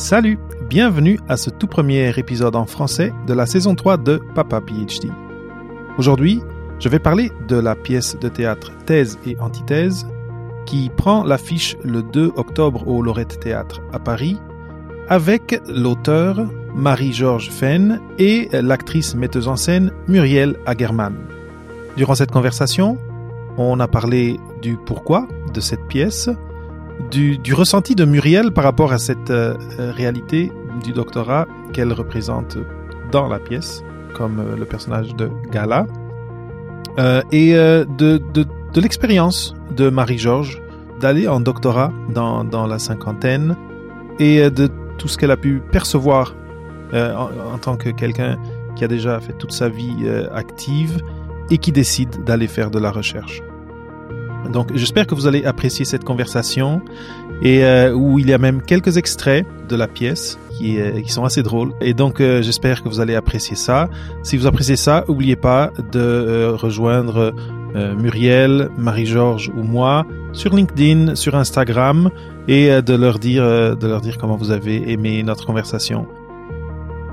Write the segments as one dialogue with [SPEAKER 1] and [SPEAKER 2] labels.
[SPEAKER 1] Salut, bienvenue à ce tout premier épisode en français de la saison 3 de Papa PhD. Aujourd'hui, je vais parler de la pièce de théâtre Thèse et Antithèse qui prend l'affiche le 2 octobre au Lorette Théâtre à Paris avec l'auteur Marie-Georges Fenn et l'actrice metteuse en scène Muriel Agerman. Durant cette conversation, on a parlé du pourquoi de cette pièce, du, ressenti de Muriel par rapport à cette euh, réalité du doctorat qu'elle représente dans la pièce, comme euh, le personnage de Gala, euh, et euh, de, de, l'expérience de Marie-Georges d'aller en doctorat dans, dans la cinquantaine et euh, de tout ce qu'elle a pu percevoir euh, en, tant que quelqu'un qui a déjà fait toute sa vie euh, active et qui décide d'aller faire de la recherche. Donc j'espère que vous allez apprécier cette conversation et euh, où il y a même quelques extraits de la pièce qui, euh, sont assez drôles. Et donc euh, j'espère que vous allez apprécier ça. Si vous appréciez ça, n'oubliez pas de rejoindre Muriel, Marie-Georges ou moi sur LinkedIn, sur Instagram et de leur dire de leur dire comment vous avez aimé notre conversation.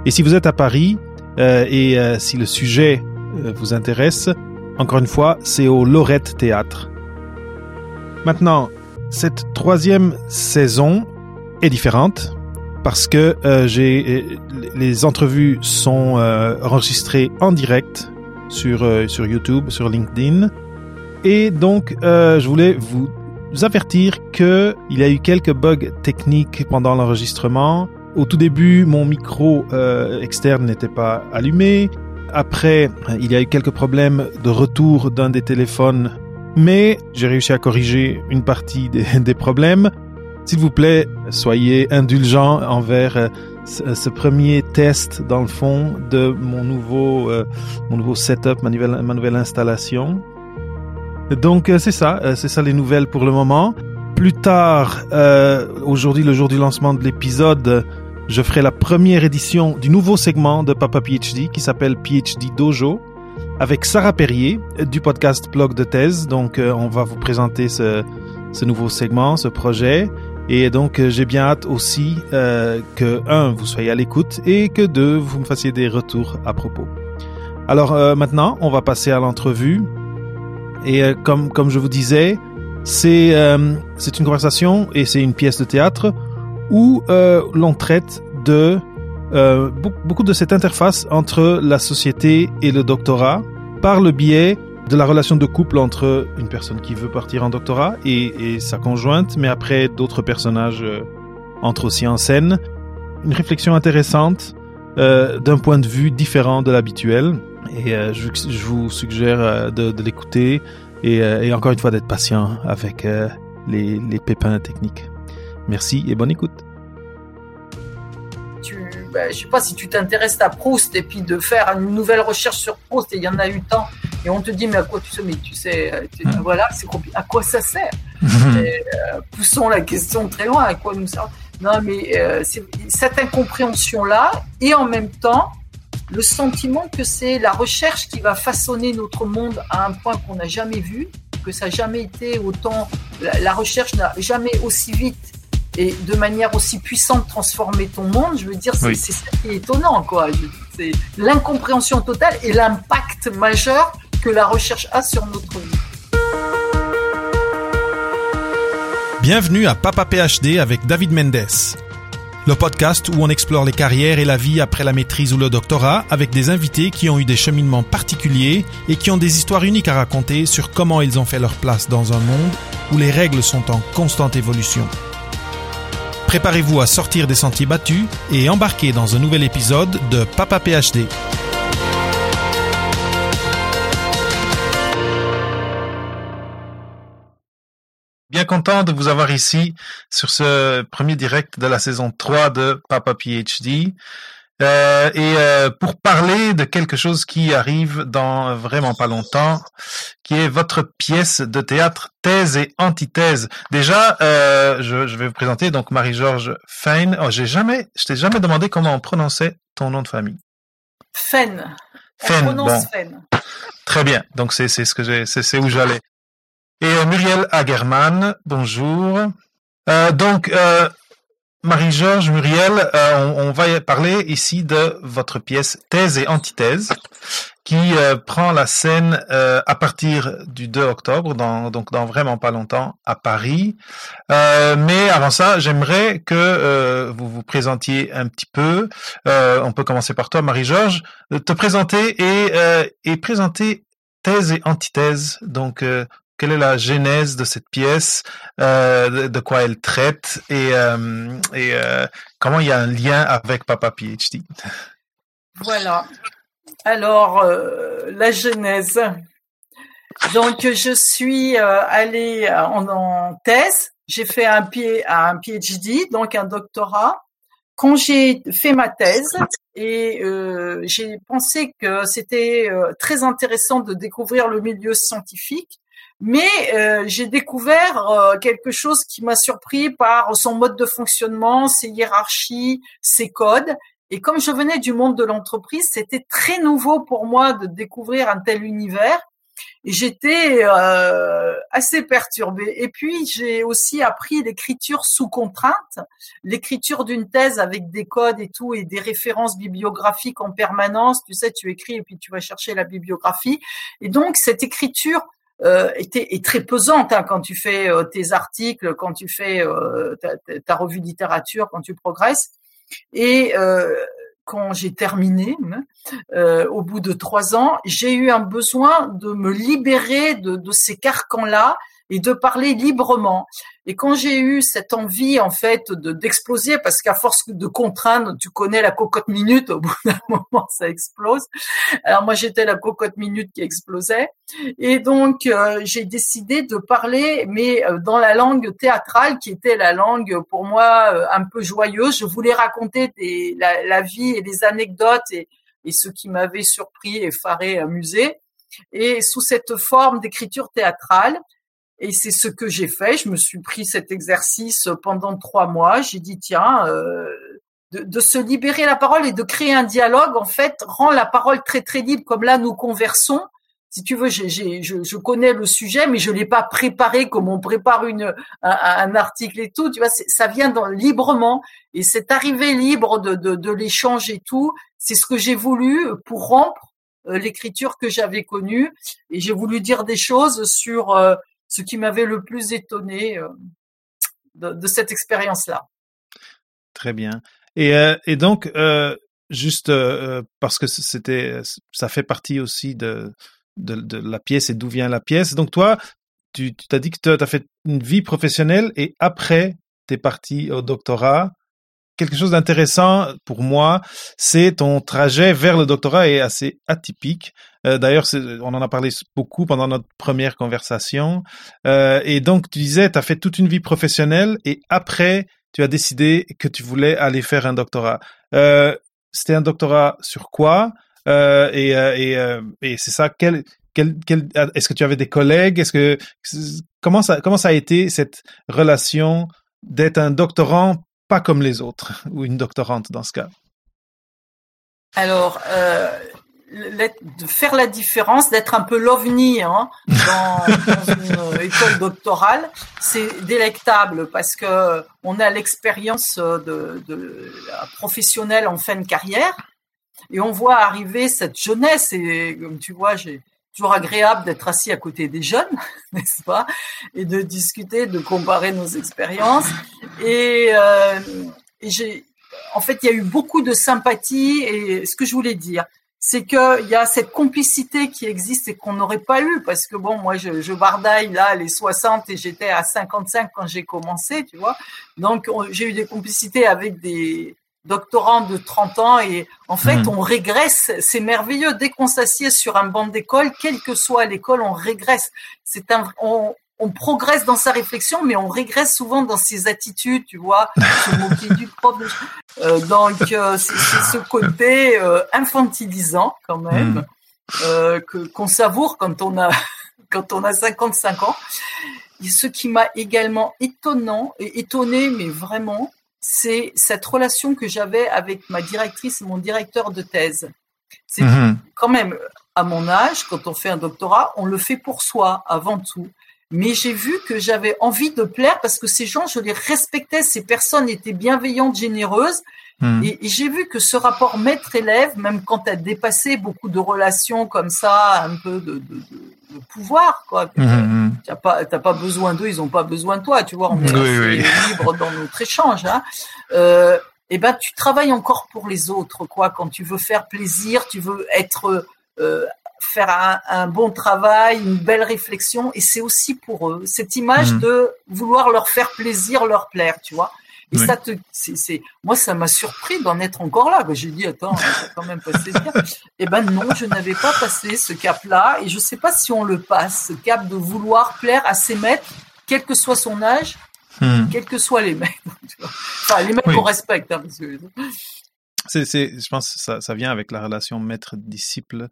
[SPEAKER 1] Et si vous êtes à Paris et si le sujet vous intéresse, encore une fois, c'est au Lorette Théâtre. Maintenant, cette troisième saison est différente parce que euh, euh, les entrevues sont euh, enregistrées en direct sur sur YouTube, sur LinkedIn, et donc je voulais vous avertir que il y a eu quelques bugs techniques pendant l'enregistrement. Au tout début, mon micro externe n'était pas allumé. Après, il y a eu quelques problèmes de retour d'un des téléphones, mais j'ai réussi à corriger une partie des, problèmes. S'il vous plaît, soyez indulgents envers euh, ce, premier test, dans le fond, de mon nouveau, euh, mon nouveau setup, ma nouvelle, installation. Donc, euh, c'est ça, c'est ça les nouvelles pour le moment. Plus tard, aujourd'hui, le jour du lancement de l'épisode, je ferai la première édition du nouveau segment de Papa PhD qui s'appelle PhD Dojo avec Sarah Perrier du podcast Blog de thèse. Donc, euh, on va vous présenter ce, nouveau segment, ce projet. Et donc, euh, j'ai bien hâte aussi euh, que, un, vous soyez à l'écoute et que, deux, vous me fassiez des retours à propos. Alors, maintenant, on va passer à l'entrevue. Et comme, comme je vous disais, c'est c'est une conversation et c'est une pièce de théâtre où l'on traite de euh, beaucoup, de cette interface entre la société et le doctorat par le biais de la relation de couple entre une personne qui veut partir en doctorat et, sa conjointe, mais après d'autres personnages euh, entrent aussi en scène. Une réflexion intéressante euh, d'un point de vue différent de l'habituel. Et euh, je, vous suggère de, l'écouter et, encore une fois d'être patient avec les pépins techniques. Merci et bonne écoute.
[SPEAKER 2] Ben, je sais pas si tu t'intéresses à Proust et puis de faire une nouvelle recherche sur Proust et il y en a eu tant et on te dit mais à quoi tu sais mais tu sais tu-
[SPEAKER 1] Mm.
[SPEAKER 2] voilà c'est à quoi ça sert? Et, euh, poussons la question très loin à quoi nous sert? Non mais euh, cette incompréhension là et en même temps le sentiment que c'est la recherche qui va façonner notre monde à un point qu'on n'a jamais vu que ça n'a jamais été autant la, la recherche n'a jamais aussi vite et de manière aussi puissante transformer ton monde, je veux dire, c'est
[SPEAKER 1] Oui.
[SPEAKER 2] c'est ça qui est étonnant, quoi. C'est l'incompréhension totale et l'impact majeur que la recherche a sur notre vie.
[SPEAKER 1] Bienvenue à Papa PhD avec David Mendes, le podcast où on explore les carrières et la vie après la maîtrise ou le doctorat avec des invités qui ont eu des cheminements particuliers et qui ont des histoires uniques à raconter sur comment ils ont fait leur place dans un monde où les règles sont en constante évolution. Préparez-vous à sortir des sentiers battus et embarquer dans un nouvel épisode de Papa PhD. Bien content de vous avoir ici sur ce premier direct de la saison 3 de Papa PhD. Euh, et euh, pour parler de quelque chose qui arrive dans vraiment pas longtemps, qui est votre pièce de théâtre Thèse et Antithèse. Déjà, euh, je, je vais vous présenter donc Marie-Georges Fein. Oh, j'ai jamais, je t'ai jamais demandé comment on prononçait ton nom de famille.
[SPEAKER 2] Fen. On
[SPEAKER 1] Fen,
[SPEAKER 2] prononce
[SPEAKER 1] bon. Très bien. Donc c'est c'est ce que j'ai, c'est c'est où j'allais. Et euh, Muriel Agerman, bonjour. Euh, donc euh, Marie-Georges Muriel, euh, on, va parler ici de votre pièce Thèse et Antithèse, qui euh, prend la scène euh, à partir du 2 octobre, donc dans vraiment pas longtemps, à Paris. mais avant ça, j'aimerais que vous vous présentiez un petit peu. on peut commencer par toi, Marie-Georges, te présenter et, et présenter Thèse et Antithèse. Donc, quelle est la genèse de cette pièce, euh, de, quoi elle traite et, euh, euh, comment il y a un lien avec Papa PhD.
[SPEAKER 2] Voilà. Alors, la genèse. Donc, je suis allée en, thèse. J'ai fait un, un PhD, donc un doctorat. Quand j'ai fait ma thèse, et j'ai pensé que c'était très intéressant de découvrir le milieu scientifique mais euh, j'ai découvert euh, quelque chose qui m'a surpris par son mode de fonctionnement, ses hiérarchies, ses codes. Et comme je venais du monde de l'entreprise, c'était très nouveau pour moi de découvrir un tel univers. Et j'étais euh, assez perturbée. Et puis j'ai aussi appris l'écriture sous contrainte, l'écriture d'une thèse avec des codes et tout et des références bibliographiques en permanence. Tu sais, tu écris et puis tu vas chercher la bibliographie. Et donc cette écriture euh, est, très pesante hein, quand tu fais euh, tes articles, quand tu fais euh, ta, revue de littérature, quand tu progresses. Et euh, quand j'ai terminé, hein, au bout de trois ans, j'ai eu un besoin de me libérer de, de ces carcans-là et de parler librement. Et quand j'ai eu cette envie en fait de d'exploser, parce qu'à force de contraindre, tu connais la cocotte minute, au bout d'un moment ça explose. Alors moi j'étais la cocotte minute qui explosait, et donc euh, j'ai décidé de parler, mais euh, dans la langue théâtrale qui était la langue pour moi euh, un peu joyeuse. Je voulais raconter la, vie et des anecdotes et, et ce qui m'avait surpris, effaré, amusé, et sous cette forme d'écriture théâtrale. Et c'est ce que j'ai fait. Je me suis pris cet exercice pendant trois mois. J'ai dit tiens, euh, de, de, se libérer la parole et de créer un dialogue en fait rend la parole très très libre. Comme là nous conversons. Si tu veux, j'ai, je, je, connais le sujet, mais je l'ai pas préparé comme on prépare une un, un article et tout. Tu vois, ça vient dans, librement et cette arrivée libre de, de, de l'échange et tout, c'est ce que j'ai voulu pour rompre euh, l'écriture que j'avais connue et j'ai voulu dire des choses sur euh, ce qui m'avait le plus étonné euh, de, cette expérience-là.
[SPEAKER 1] Très bien. Et, euh, donc, euh, juste parce que c'était, ça fait partie aussi de, de, la pièce et d'où vient la pièce. Donc toi, tu t'as dit que tu as fait une vie professionnelle et après, tu es parti au doctorat quelque chose d'intéressant pour moi, c'est ton trajet vers le doctorat est assez atypique. Euh, d'ailleurs, on en a parlé beaucoup pendant notre première conversation. Euh, et donc, tu disais, tu as fait toute une vie professionnelle et après, tu as décidé que tu voulais aller faire un doctorat. Euh, c'était un doctorat sur quoi? Et, c'est ça, est-ce que tu avais des collègues? Est-ce que comment ça a été cette relation d'être un doctorant pas comme les autres, ou une doctorante dans ce cas?
[SPEAKER 2] Alors, de faire la différence, d'être un peu l'ovni hein, dans, une école doctorale, c'est délectable parce que on a l'expérience de, de professionnelle en fin de carrière et on voit arriver cette jeunesse et comme tu vois, j'ai toujours agréable d'être assis à côté des jeunes, n'est-ce pas, et de discuter, de comparer nos expériences. Et, euh, et j'ai, en fait, il y a eu beaucoup de sympathie. Et ce que je voulais dire, c'est qu'il y a cette complicité qui existe et qu'on n'aurait pas eu parce que bon, moi, je, je bardaille là les 60 et j'étais à 55 quand j'ai commencé, tu vois. Donc, j'ai eu des complicités avec des doctorant de 30 ans et en fait mhm. on régresse, c'est merveilleux dès qu'on s'assied sur un banc d'école, quelle que soit l'école, on régresse. C'est un on, on progresse dans sa réflexion, mais on régresse souvent dans ses attitudes, tu vois, se moquer du prof. Euh, donc euh, c'est ce côté euh, infantilisant quand même que qu'on savoure quand on a quand on a 55 ans. Et ce qui m'a également étonnant et étonné, mais vraiment, c'est cette relation que j'avais avec ma directrice et mon directeur de thèse. C'est mhm. quand même, à mon âge, quand on fait un doctorat, on le fait pour soi avant tout. Mais j'ai vu que j'avais envie de plaire parce que ces gens, je les respectais, ces personnes étaient bienveillantes, généreuses. Hmm. Et, j'ai vu que ce rapport maître-élève, même quand tu as dépassé beaucoup de relations comme ça, un peu de, de, de, pouvoir, quoi. Tu n'as pas, besoin d'eux, ils n'ont pas besoin de toi, tu vois. On est oui, libre dans notre échange. Hein. Euh, et ben, tu travailles encore pour les autres, quoi. Quand tu veux faire plaisir, tu veux être euh, faire un, bon travail, une belle réflexion, et c'est aussi pour eux cette image mhm. de vouloir leur faire plaisir, leur plaire, tu vois. Et ça te, c'est, moi, ça m'a surpris d'en être encore là. J'ai dit, attends, ça quand même passé ce cap. Eh ben non, je n'avais pas passé ce cap-là, et je sais pas si on le passe, ce cap de vouloir plaire à ses maîtres, quel que soit son âge, hmm. quels que soient les maîtres. Enfin, les maîtres qu'on respecte, hein, parce que...
[SPEAKER 1] C'est, je pense que ça, ça vient avec la relation maître-disciple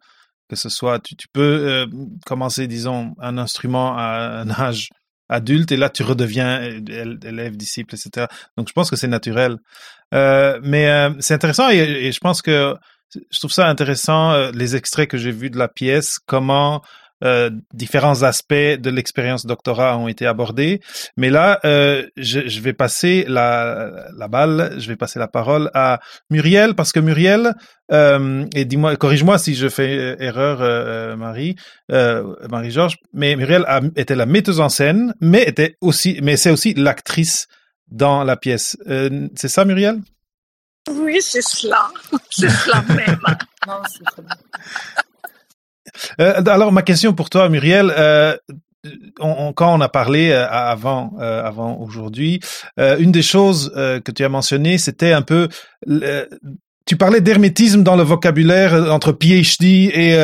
[SPEAKER 1] que ce soit, tu, tu peux euh, commencer, disons, un instrument à un âge adulte et là tu redeviens élève, disciple, etc. Donc je pense que c'est naturel. Euh, mais euh, c'est intéressant et, et, je pense que je trouve ça intéressant les extraits que j'ai vus de la pièce, comment euh, différents aspects de l'expérience doctorat ont été abordés. Mais là, euh, je, je, vais passer la, la balle, je vais passer la parole à Muriel, parce que Muriel, euh, et dis-moi, corrige-moi si je fais euh, erreur, euh, Marie, Marie-Georges, mais Muriel a, était la metteuse en scène, mais était aussi, mais c'est aussi l'actrice dans la pièce. c'est ça, Muriel?
[SPEAKER 3] Oui, c'est cela. C'est cela même. non, c'est
[SPEAKER 1] euh, alors, ma question pour toi, Muriel, euh, on, quand on a parlé euh, avant, euh, avant aujourd'hui, euh, une des choses que tu as mentionné, c'était un peu tu parlais d'hermétisme dans le vocabulaire entre PhD et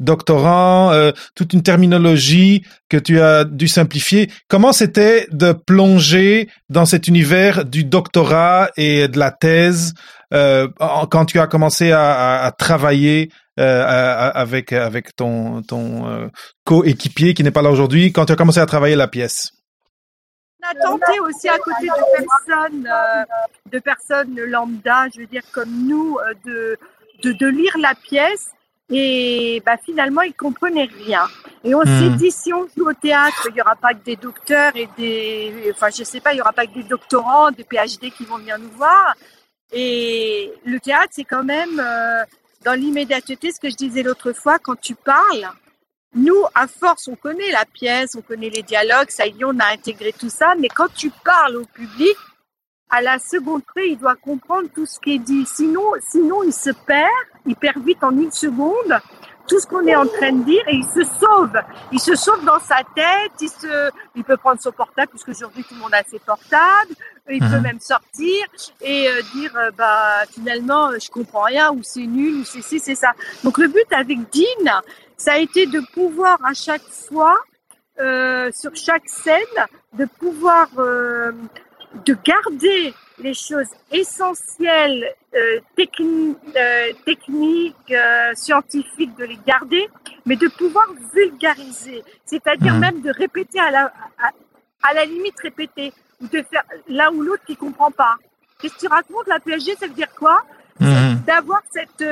[SPEAKER 1] doctorant, toute une terminologie que tu as dû simplifier. Comment c'était de plonger dans cet univers du doctorat et de la thèse quand tu as commencé à, à travailler euh, avec avec ton ton euh, coéquipier qui n'est pas là aujourd'hui quand tu as commencé à travailler la pièce?
[SPEAKER 3] On a tenté aussi à côté de personnes euh, de personnes lambda, je veux dire comme nous, de de, de lire la pièce et bah, finalement ils comprenaient rien. Et on s'est hmm. dit si on joue au théâtre, il y aura pas que des docteurs et des, enfin je sais pas, il y aura pas que des doctorants, des PhD qui vont venir nous voir. Et le théâtre, c'est quand même dans l'immédiateté, ce que je disais l'autre fois, quand tu parles, nous, à force, on connaît la pièce, on connaît les dialogues, ça y est, on a intégré tout ça, mais quand tu parles au public, à la seconde près, il doit comprendre tout ce qui est dit. Sinon, sinon, il se perd, il perd vite en une seconde tout ce qu'on est en train de dire et il se sauve. Il se sauve dans sa tête, il se, il peut prendre son portable puisque aujourd'hui tout le monde a ses portables, il peut mhm. même sortir et euh, dire euh, bah finalement euh, je comprends rien ou c'est nul ou c'est ci c'est ça. Donc le but avec Dean, ça a été de pouvoir à chaque fois euh, sur chaque scène de pouvoir de garder les choses essentielles, euh, euh, techniques, euh, scientifiques, de les garder, mais de pouvoir vulgariser, c'est-à-dire mhm. même de répéter à la, à, la limite répéter, ou de faire l'un ou l'autre qui comprend pas. Qu'est-ce que tu racontes La PSG, ça veut dire quoi? Mhm. D'avoir cette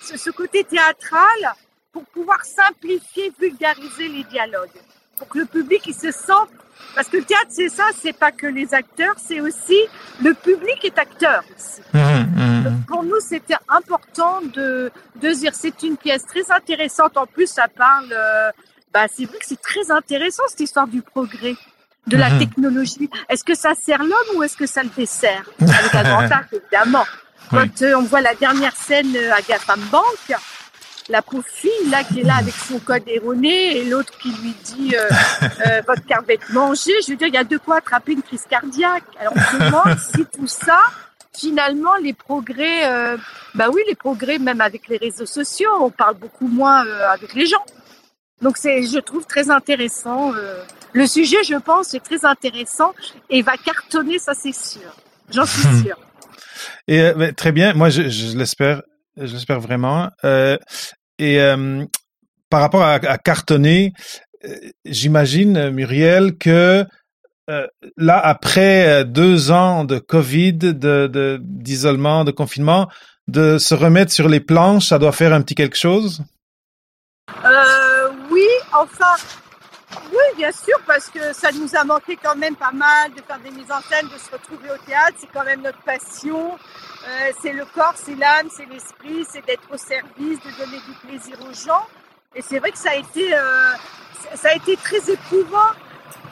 [SPEAKER 3] ce, ce côté théâtral pour pouvoir simplifier, vulgariser les dialogues, pour que le public il se sente parce que le théâtre, c'est ça, c'est pas que les acteurs, c'est aussi le public est acteur. Mmh, mmh. Pour nous, c'était important de, de dire c'est une pièce très intéressante. En plus, ça parle. Euh, bah, c'est vrai que c'est très intéressant cette histoire du progrès, de la mmh. technologie. Est-ce que ça sert l'homme ou est-ce que ça le dessert? Avec un grand évidemment. Quand euh, on voit la dernière scène euh, à GAFAM Bank, la pauvre fille là qui est là avec son code erroné et l'autre qui lui dit euh, euh, votre carte va être mangée. Je veux dire, il y a de quoi attraper une crise cardiaque. Alors on se demande si tout ça, finalement, les progrès, euh, bah oui, les progrès même avec les réseaux sociaux, on parle beaucoup moins euh, avec les gens. Donc c'est, je trouve très intéressant. le sujet, je pense, est très intéressant et va cartonner, ça c'est sûr. J'en suis sûr.
[SPEAKER 1] Et très bien, moi je, je l'espère J'espère vraiment. Euh, et euh, par rapport à, à cartonner, euh, j'imagine, Muriel, que là, après deux ans de Covid, d'isolement, de, confinement, de se remettre sur les planches, ça doit faire un petit quelque chose?
[SPEAKER 3] Oui, enfin, Oui, bien sûr, parce que ça nous a manqué quand même pas mal de faire des mises en scène, de se retrouver au théâtre. C'est quand même notre passion. Euh, c'est le corps, c'est l'âme, c'est l'esprit, c'est d'être au service, de donner du plaisir aux gens. Et c'est vrai que ça a été, euh, ça a été très éprouvant.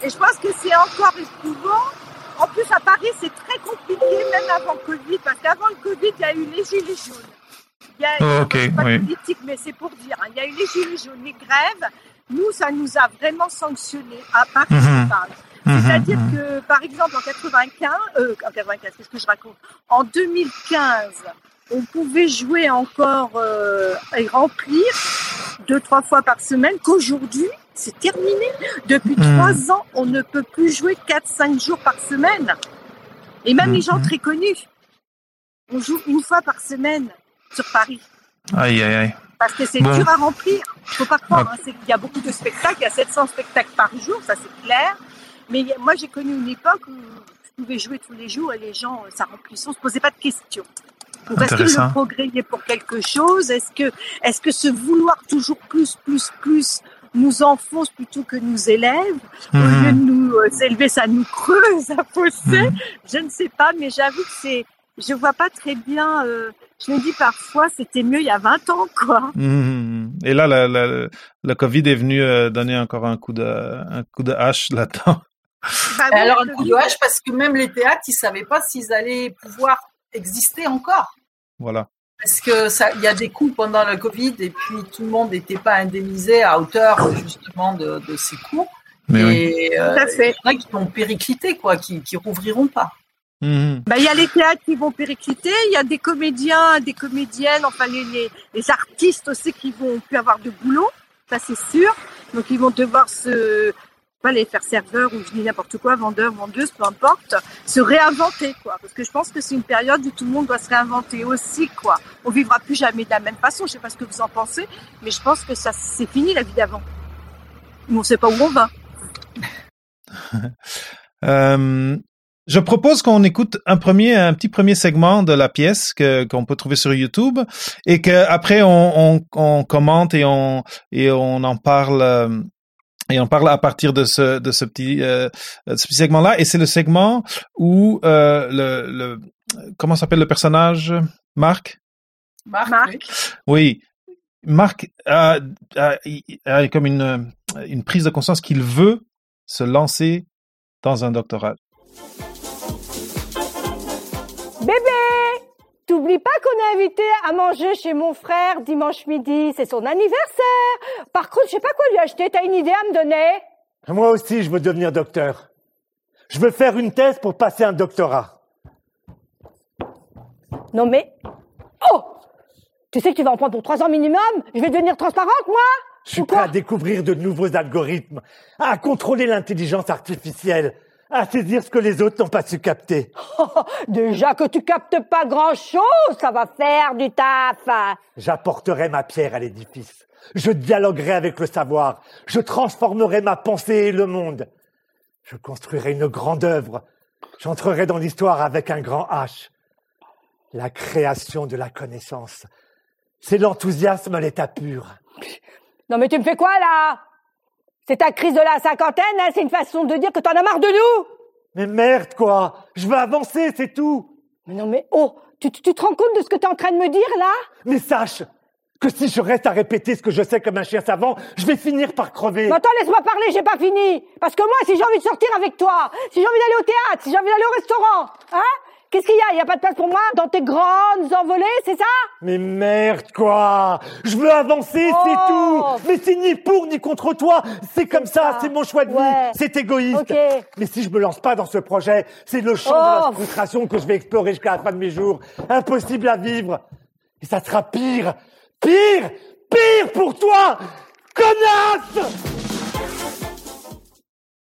[SPEAKER 3] Et je pense que c'est encore éprouvant. En plus, à Paris, c'est très compliqué, même avant le Covid, parce qu'avant le Covid, il y a eu les gilets jaunes. Il y a,
[SPEAKER 1] Oh, ok,
[SPEAKER 3] pas
[SPEAKER 1] oui.
[SPEAKER 3] politique, mais c'est pour dire. hein. Il y a eu les gilets jaunes, les grèves. Nous, ça nous a vraiment sanctionnés. À
[SPEAKER 1] Mhm.
[SPEAKER 3] parle.
[SPEAKER 1] Mhm,
[SPEAKER 3] C'est-à-dire
[SPEAKER 1] mhm.
[SPEAKER 3] que, par exemple, en 95, euh, en 95, qu'est-ce que je raconte? En 2015, on pouvait jouer encore euh, et remplir deux, trois fois par semaine, qu'aujourd'hui, c'est terminé. Depuis
[SPEAKER 1] Hmm.
[SPEAKER 3] trois ans, on ne peut plus jouer quatre, cinq jours par semaine. Et même les gens très connus, on joue une fois par semaine sur Paris.
[SPEAKER 1] Aïe, aïe, aïe.
[SPEAKER 3] Parce que c'est
[SPEAKER 1] Bon.
[SPEAKER 3] dur à remplir. Faut pas croire. hein, c'est qu'il y a beaucoup de spectacles. Il y a 700 spectacles par jour, ça c'est clair. Mais il a- moi, j'ai connu une époque où je pouvais jouer tous les jours et les gens, euh, ça remplissait. On se posait pas de questions. Est-ce que le progrès est pour quelque chose? Est-ce que, est-ce que ce vouloir toujours plus, plus, plus nous enfonce plutôt que nous élève? Au
[SPEAKER 1] Mhm.
[SPEAKER 3] lieu de nous euh, élever, ça nous creuse à fossé
[SPEAKER 1] Mhm.
[SPEAKER 3] Je ne sais pas, mais j'avoue que c'est, je vois pas très bien. euh, je me dis parfois, c'était mieux il y a 20 ans, quoi.
[SPEAKER 1] Mhm. Et là, le, le, le Covid est venu euh, donner encore un coup de, un coup de hache là-dedans.
[SPEAKER 3] Bah oui,
[SPEAKER 2] alors, un coup de hache, parce que même les théâtres, ils savaient pas s'ils allaient pouvoir exister encore.
[SPEAKER 1] Voilà.
[SPEAKER 2] Parce que ça, il y a des coûts pendant le Covid et puis tout le monde n'était pas indemnisé à hauteur justement de, de ces coûts.
[SPEAKER 1] Mais oui.
[SPEAKER 2] et euh,
[SPEAKER 3] Tout à fait.
[SPEAKER 2] il y en a qui ont périclité, quoi, qui, qui rouvriront pas.
[SPEAKER 1] Mhm.
[SPEAKER 3] Bah, il y a les théâtres qui vont péricliter, il y a des comédiens, des comédiennes, enfin les, les, les artistes aussi qui vont plus avoir de boulot, ça c'est sûr. Donc ils vont devoir se, pas les faire serveurs ou je dis n'importe quoi, vendeurs, vendeuses, peu importe, se réinventer quoi. Parce que je pense que c'est une période où tout le monde doit se réinventer aussi quoi. On vivra plus jamais de la même façon. Je sais pas ce que vous en pensez, mais je pense que ça c'est fini la vie d'avant. On sait pas où on va.
[SPEAKER 1] Euh, je propose qu'on écoute un premier, un petit premier segment de la pièce que qu'on peut trouver sur YouTube et que après on, on, on commente et on et on en parle. euh, et on parle à partir de ce de ce petit euh, de ce petit segment là et c'est le segment où euh, le, le comment s'appelle le personnage? Marc?
[SPEAKER 2] Marc,
[SPEAKER 3] Marc.
[SPEAKER 2] oui.
[SPEAKER 1] oui Marc a, a- a comme une une prise de conscience qu'il veut se lancer dans un doctorat
[SPEAKER 4] Bébé T'oublies pas qu'on est invité à manger chez mon frère dimanche midi, c'est son anniversaire. Par contre, je sais pas quoi lui acheter, t'as une idée à me donner?
[SPEAKER 5] Moi aussi, je veux devenir docteur. Je veux faire une thèse pour passer un doctorat.
[SPEAKER 4] Non mais... Oh Tu sais que tu vas en prendre pour trois ans minimum? Je vais devenir transparente, moi?
[SPEAKER 5] Je suis prêt à découvrir de nouveaux algorithmes, à contrôler l'intelligence artificielle, à saisir ce que les autres n'ont pas su capter.
[SPEAKER 4] Déjà que tu captes pas grand-chose, ça va faire du taf
[SPEAKER 5] J'apporterai ma pierre à l'édifice. Je dialoguerai avec le savoir. Je transformerai ma pensée et le monde. Je construirai une grande œuvre. J'entrerai dans l'histoire avec un grand H. La création de la connaissance. C'est l'enthousiasme à l'état pur.
[SPEAKER 4] Non mais tu me fais quoi là? C'est ta crise de la cinquantaine, hein, c'est une façon de dire que t'en as marre de nous.
[SPEAKER 5] Mais merde, quoi. Je veux avancer, c'est tout.
[SPEAKER 4] Mais non mais oh, tu, tu- tu te rends compte de ce que t'es en train de me dire là?
[SPEAKER 5] Mais sache que si je reste à répéter ce que je sais comme un chien savant, je vais finir par crever.
[SPEAKER 4] Mais attends, laisse-moi parler, j'ai pas fini. Parce que moi, si j'ai envie de sortir avec toi, si j'ai envie d'aller au théâtre, si j'ai envie d'aller au restaurant, hein? Qu'est-ce qu'il y a? Il y a pas de place pour moi dans tes grandes envolées, c'est ça?
[SPEAKER 5] Mais merde, quoi Je veux avancer,
[SPEAKER 4] Oh.
[SPEAKER 5] c'est tout Mais c'est ni pour ni contre toi C'est comme ça,
[SPEAKER 4] ça.
[SPEAKER 5] c'est mon choix de
[SPEAKER 4] Ouais.
[SPEAKER 5] vie, c'est égoïste. Mais si je me lance pas dans ce projet, c'est le champ de la
[SPEAKER 4] Oh.
[SPEAKER 5] frustration que je vais explorer jusqu'à la fin de mes jours. Impossible à vivre Et ça sera pire Pire Pire pour toi Connasse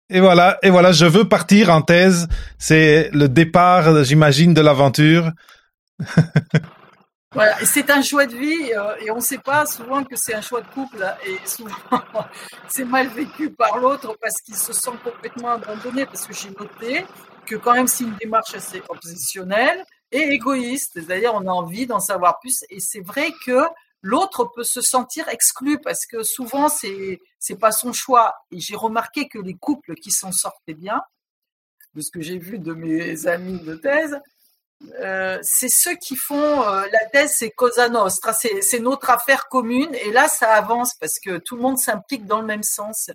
[SPEAKER 1] Et voilà, et voilà, je veux partir en thèse. C'est le départ, j'imagine, de l'aventure.
[SPEAKER 2] Voilà, c'est un choix de vie euh, et on ne sait pas souvent que c'est un choix de couple et souvent c'est mal vécu par l'autre parce qu'il se sent complètement abandonné parce que j'ai noté que quand même c'est une démarche assez obsessionnelle et égoïste, c'est-à-dire on a envie d'en savoir plus et c'est vrai que l'autre peut se sentir exclu parce que souvent c'est c'est pas son choix. Et j'ai remarqué que les couples qui s'en sortaient bien, de ce que j'ai vu de mes amis de thèse, euh, c'est ceux qui font euh, la thèse, c'est Cosa Nostra, c'est notre affaire commune, et là ça avance parce que tout le monde s'implique dans le même sens.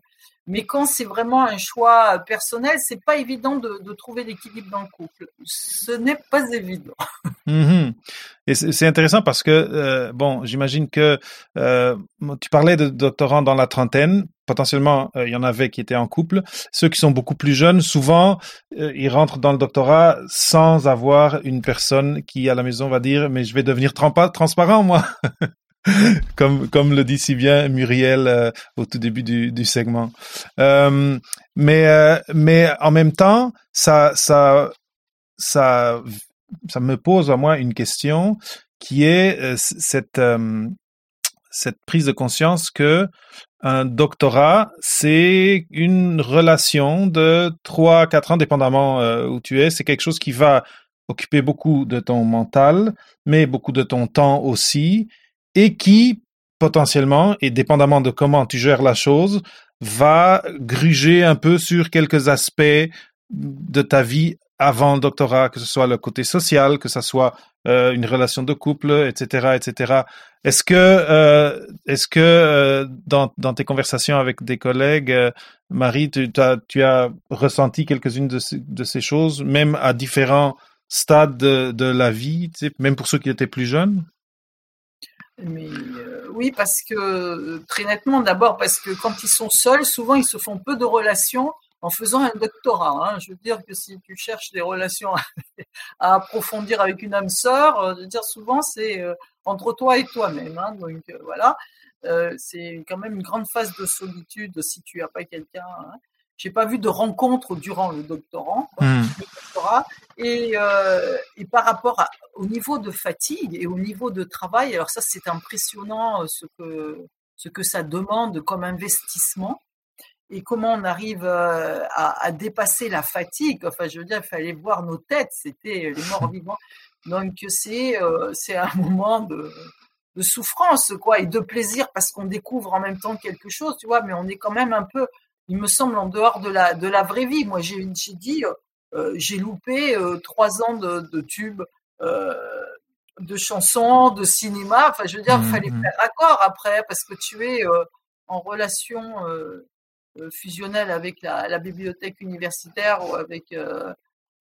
[SPEAKER 2] Mais quand c'est vraiment un choix personnel, c'est pas évident de, trouver l'équilibre dans le couple. Ce n'est pas évident.
[SPEAKER 1] Mhm. Et c'est intéressant parce que euh, bon, j'imagine que euh, tu parlais de doctorants dans la trentaine. Potentiellement, euh, il y en avait qui étaient en couple. Ceux qui sont beaucoup plus jeunes, souvent, euh, ils rentrent dans le doctorat sans avoir une personne qui à la maison va dire mais je vais devenir transparent moi. comme, comme le dit si bien Muriel euh, au tout début du, du segment. Euh, mais, euh, mais en même temps, ça, ça, ça, ça me pose à moi une question qui est euh, cette, euh, cette prise de conscience que un doctorat, c'est une relation de trois, quatre ans, dépendamment où tu es. C'est quelque chose qui va occuper beaucoup de ton mental, mais beaucoup de ton temps aussi et qui, potentiellement, et dépendamment de comment tu gères la chose, va gruger un peu sur quelques aspects de ta vie avant le doctorat, que ce soit le côté social, que ce soit euh, une relation de couple, etc., etc. Est-ce que, euh, est-ce que euh, dans, dans tes conversations avec des collègues, euh, Marie, tu as, tu as ressenti quelques-unes de, ces, de ces choses, même à différents stades de, de la vie, même pour ceux qui étaient plus jeunes?
[SPEAKER 2] Euh, oui, parce que euh, très nettement, d'abord parce que quand ils sont seuls, souvent ils se font peu de relations en faisant un doctorat. Hein. Je veux dire que si tu cherches des relations à, approfondir avec une âme sœur, euh, je veux dire souvent c'est entre toi et toi-même. Hein. Donc voilà, c'est quand même une grande phase de solitude si tu n'as pas quelqu'un. Hein. J'ai pas vu de rencontre durant le doctorat,
[SPEAKER 1] Hmm.
[SPEAKER 2] le doctorat. Et, euh, et par rapport à- au niveau de fatigue et au niveau de travail, alors ça c'est impressionnant euh, ce que ce que ça demande comme investissement et comment on arrive euh, à, à dépasser la fatigue. Enfin, je veux dire, il fallait voir nos têtes, c'était les morts vivants. Donc c'est euh, c'est un moment de de souffrance quoi et de plaisir parce qu'on découvre en même temps quelque chose, tu vois. Mais on est quand même un peu il me semble, en dehors de la, de la vraie vie. Moi, j'ai dit, euh, j'ai loupé euh, trois ans de, de tubes, euh, de chansons, de cinéma. Enfin, je veux dire, il fallait
[SPEAKER 1] Mhm.
[SPEAKER 2] faire accord après, parce que tu es euh, en relation euh, euh, fusionnelle avec la, la bibliothèque universitaire ou avec euh,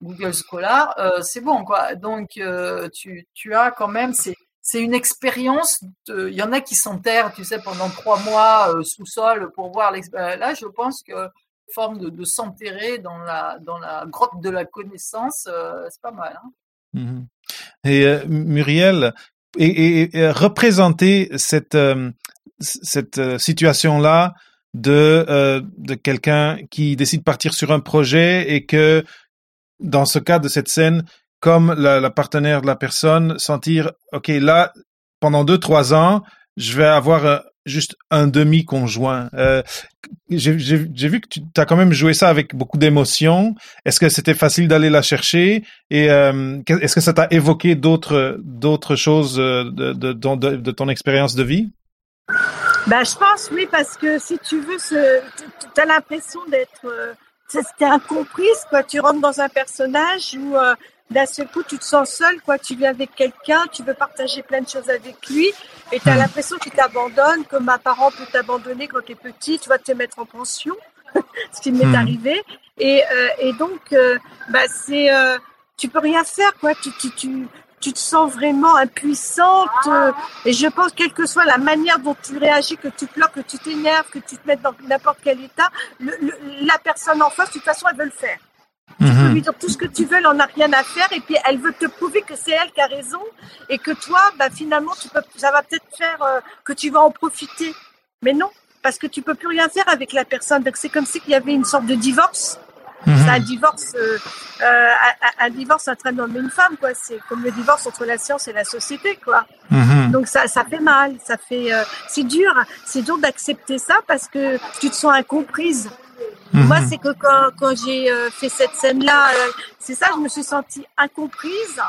[SPEAKER 2] Google Scholar. Euh, c'est bon, quoi. Donc, euh, tu, tu as quand même, c'est c'est une expérience. Il y en a qui s'enterrent, tu sais, pendant trois mois euh, sous-sol pour voir l'expérience. Là, je pense que forme de, s'enterrer dans la dans la grotte de la connaissance, euh, c'est pas mal. Hein
[SPEAKER 1] Mhm. Et euh, Muriel, et, représenter cette cette situation-là de de quelqu'un qui décide de partir sur un projet et que dans ce cas de cette scène, comme la, partenaire de la personne, sentir ok là pendant deux trois ans, je vais avoir euh, juste un demi conjoint. Euh, j'ai vu que tu as quand même joué ça avec beaucoup d'émotion. Est-ce que c'était facile d'aller la chercher? Et euh, est-ce que ça t'a évoqué d'autres choses de, de, ton expérience de vie?
[SPEAKER 3] Ben, je pense, oui, parce que si tu veux, tu as l'impression d'être. C'était incomprise, quoi. Tu rentres dans un personnage où d'un seul coup, tu te sens seul, quoi. Tu viens avec quelqu'un, tu veux partager plein de choses avec lui, et tu as
[SPEAKER 1] Hmm.
[SPEAKER 3] l'impression qu'il t'abandonne, comme un parent peut t'abandonner quand tu es petit, tu vas te mettre en pension, ce qui m'est
[SPEAKER 1] Hmm.
[SPEAKER 3] arrivé. Et, euh, et donc, euh, bah, c'est. Euh, tu peux rien faire, quoi. Tu, tu, tu, tu te sens vraiment impuissante. euh, et je pense, quelle que soit la manière dont tu réagis, que tu pleures, que tu t'énerves, que tu te mettes dans n'importe quel état, le, le- la personne en face, de toute façon, elle veut le faire. Tu peux lui dire tout ce que tu veux, elle en a rien à faire, et puis elle veut te prouver que c'est elle qui a raison, et que toi, bah, finalement, tu peux, ça va peut-être faire euh, que tu vas en profiter. Mais non, parce que tu peux plus rien faire avec la personne. Donc c'est comme si il y avait une sorte de divorce. C'est un divorce, euh, euh, un, un divorce entre un homme et une femme, quoi. C'est comme le divorce entre la science et la société, quoi.
[SPEAKER 1] Mhm.
[SPEAKER 3] Donc ça, ça fait mal, ça fait, euh, c'est dur, c'est dur d'accepter ça parce que tu te sens incomprise.
[SPEAKER 1] Mhm.
[SPEAKER 3] Moi, c'est que quand, quand j'ai euh, fait cette scène-là, euh, c'est ça, je me suis sentie incomprise.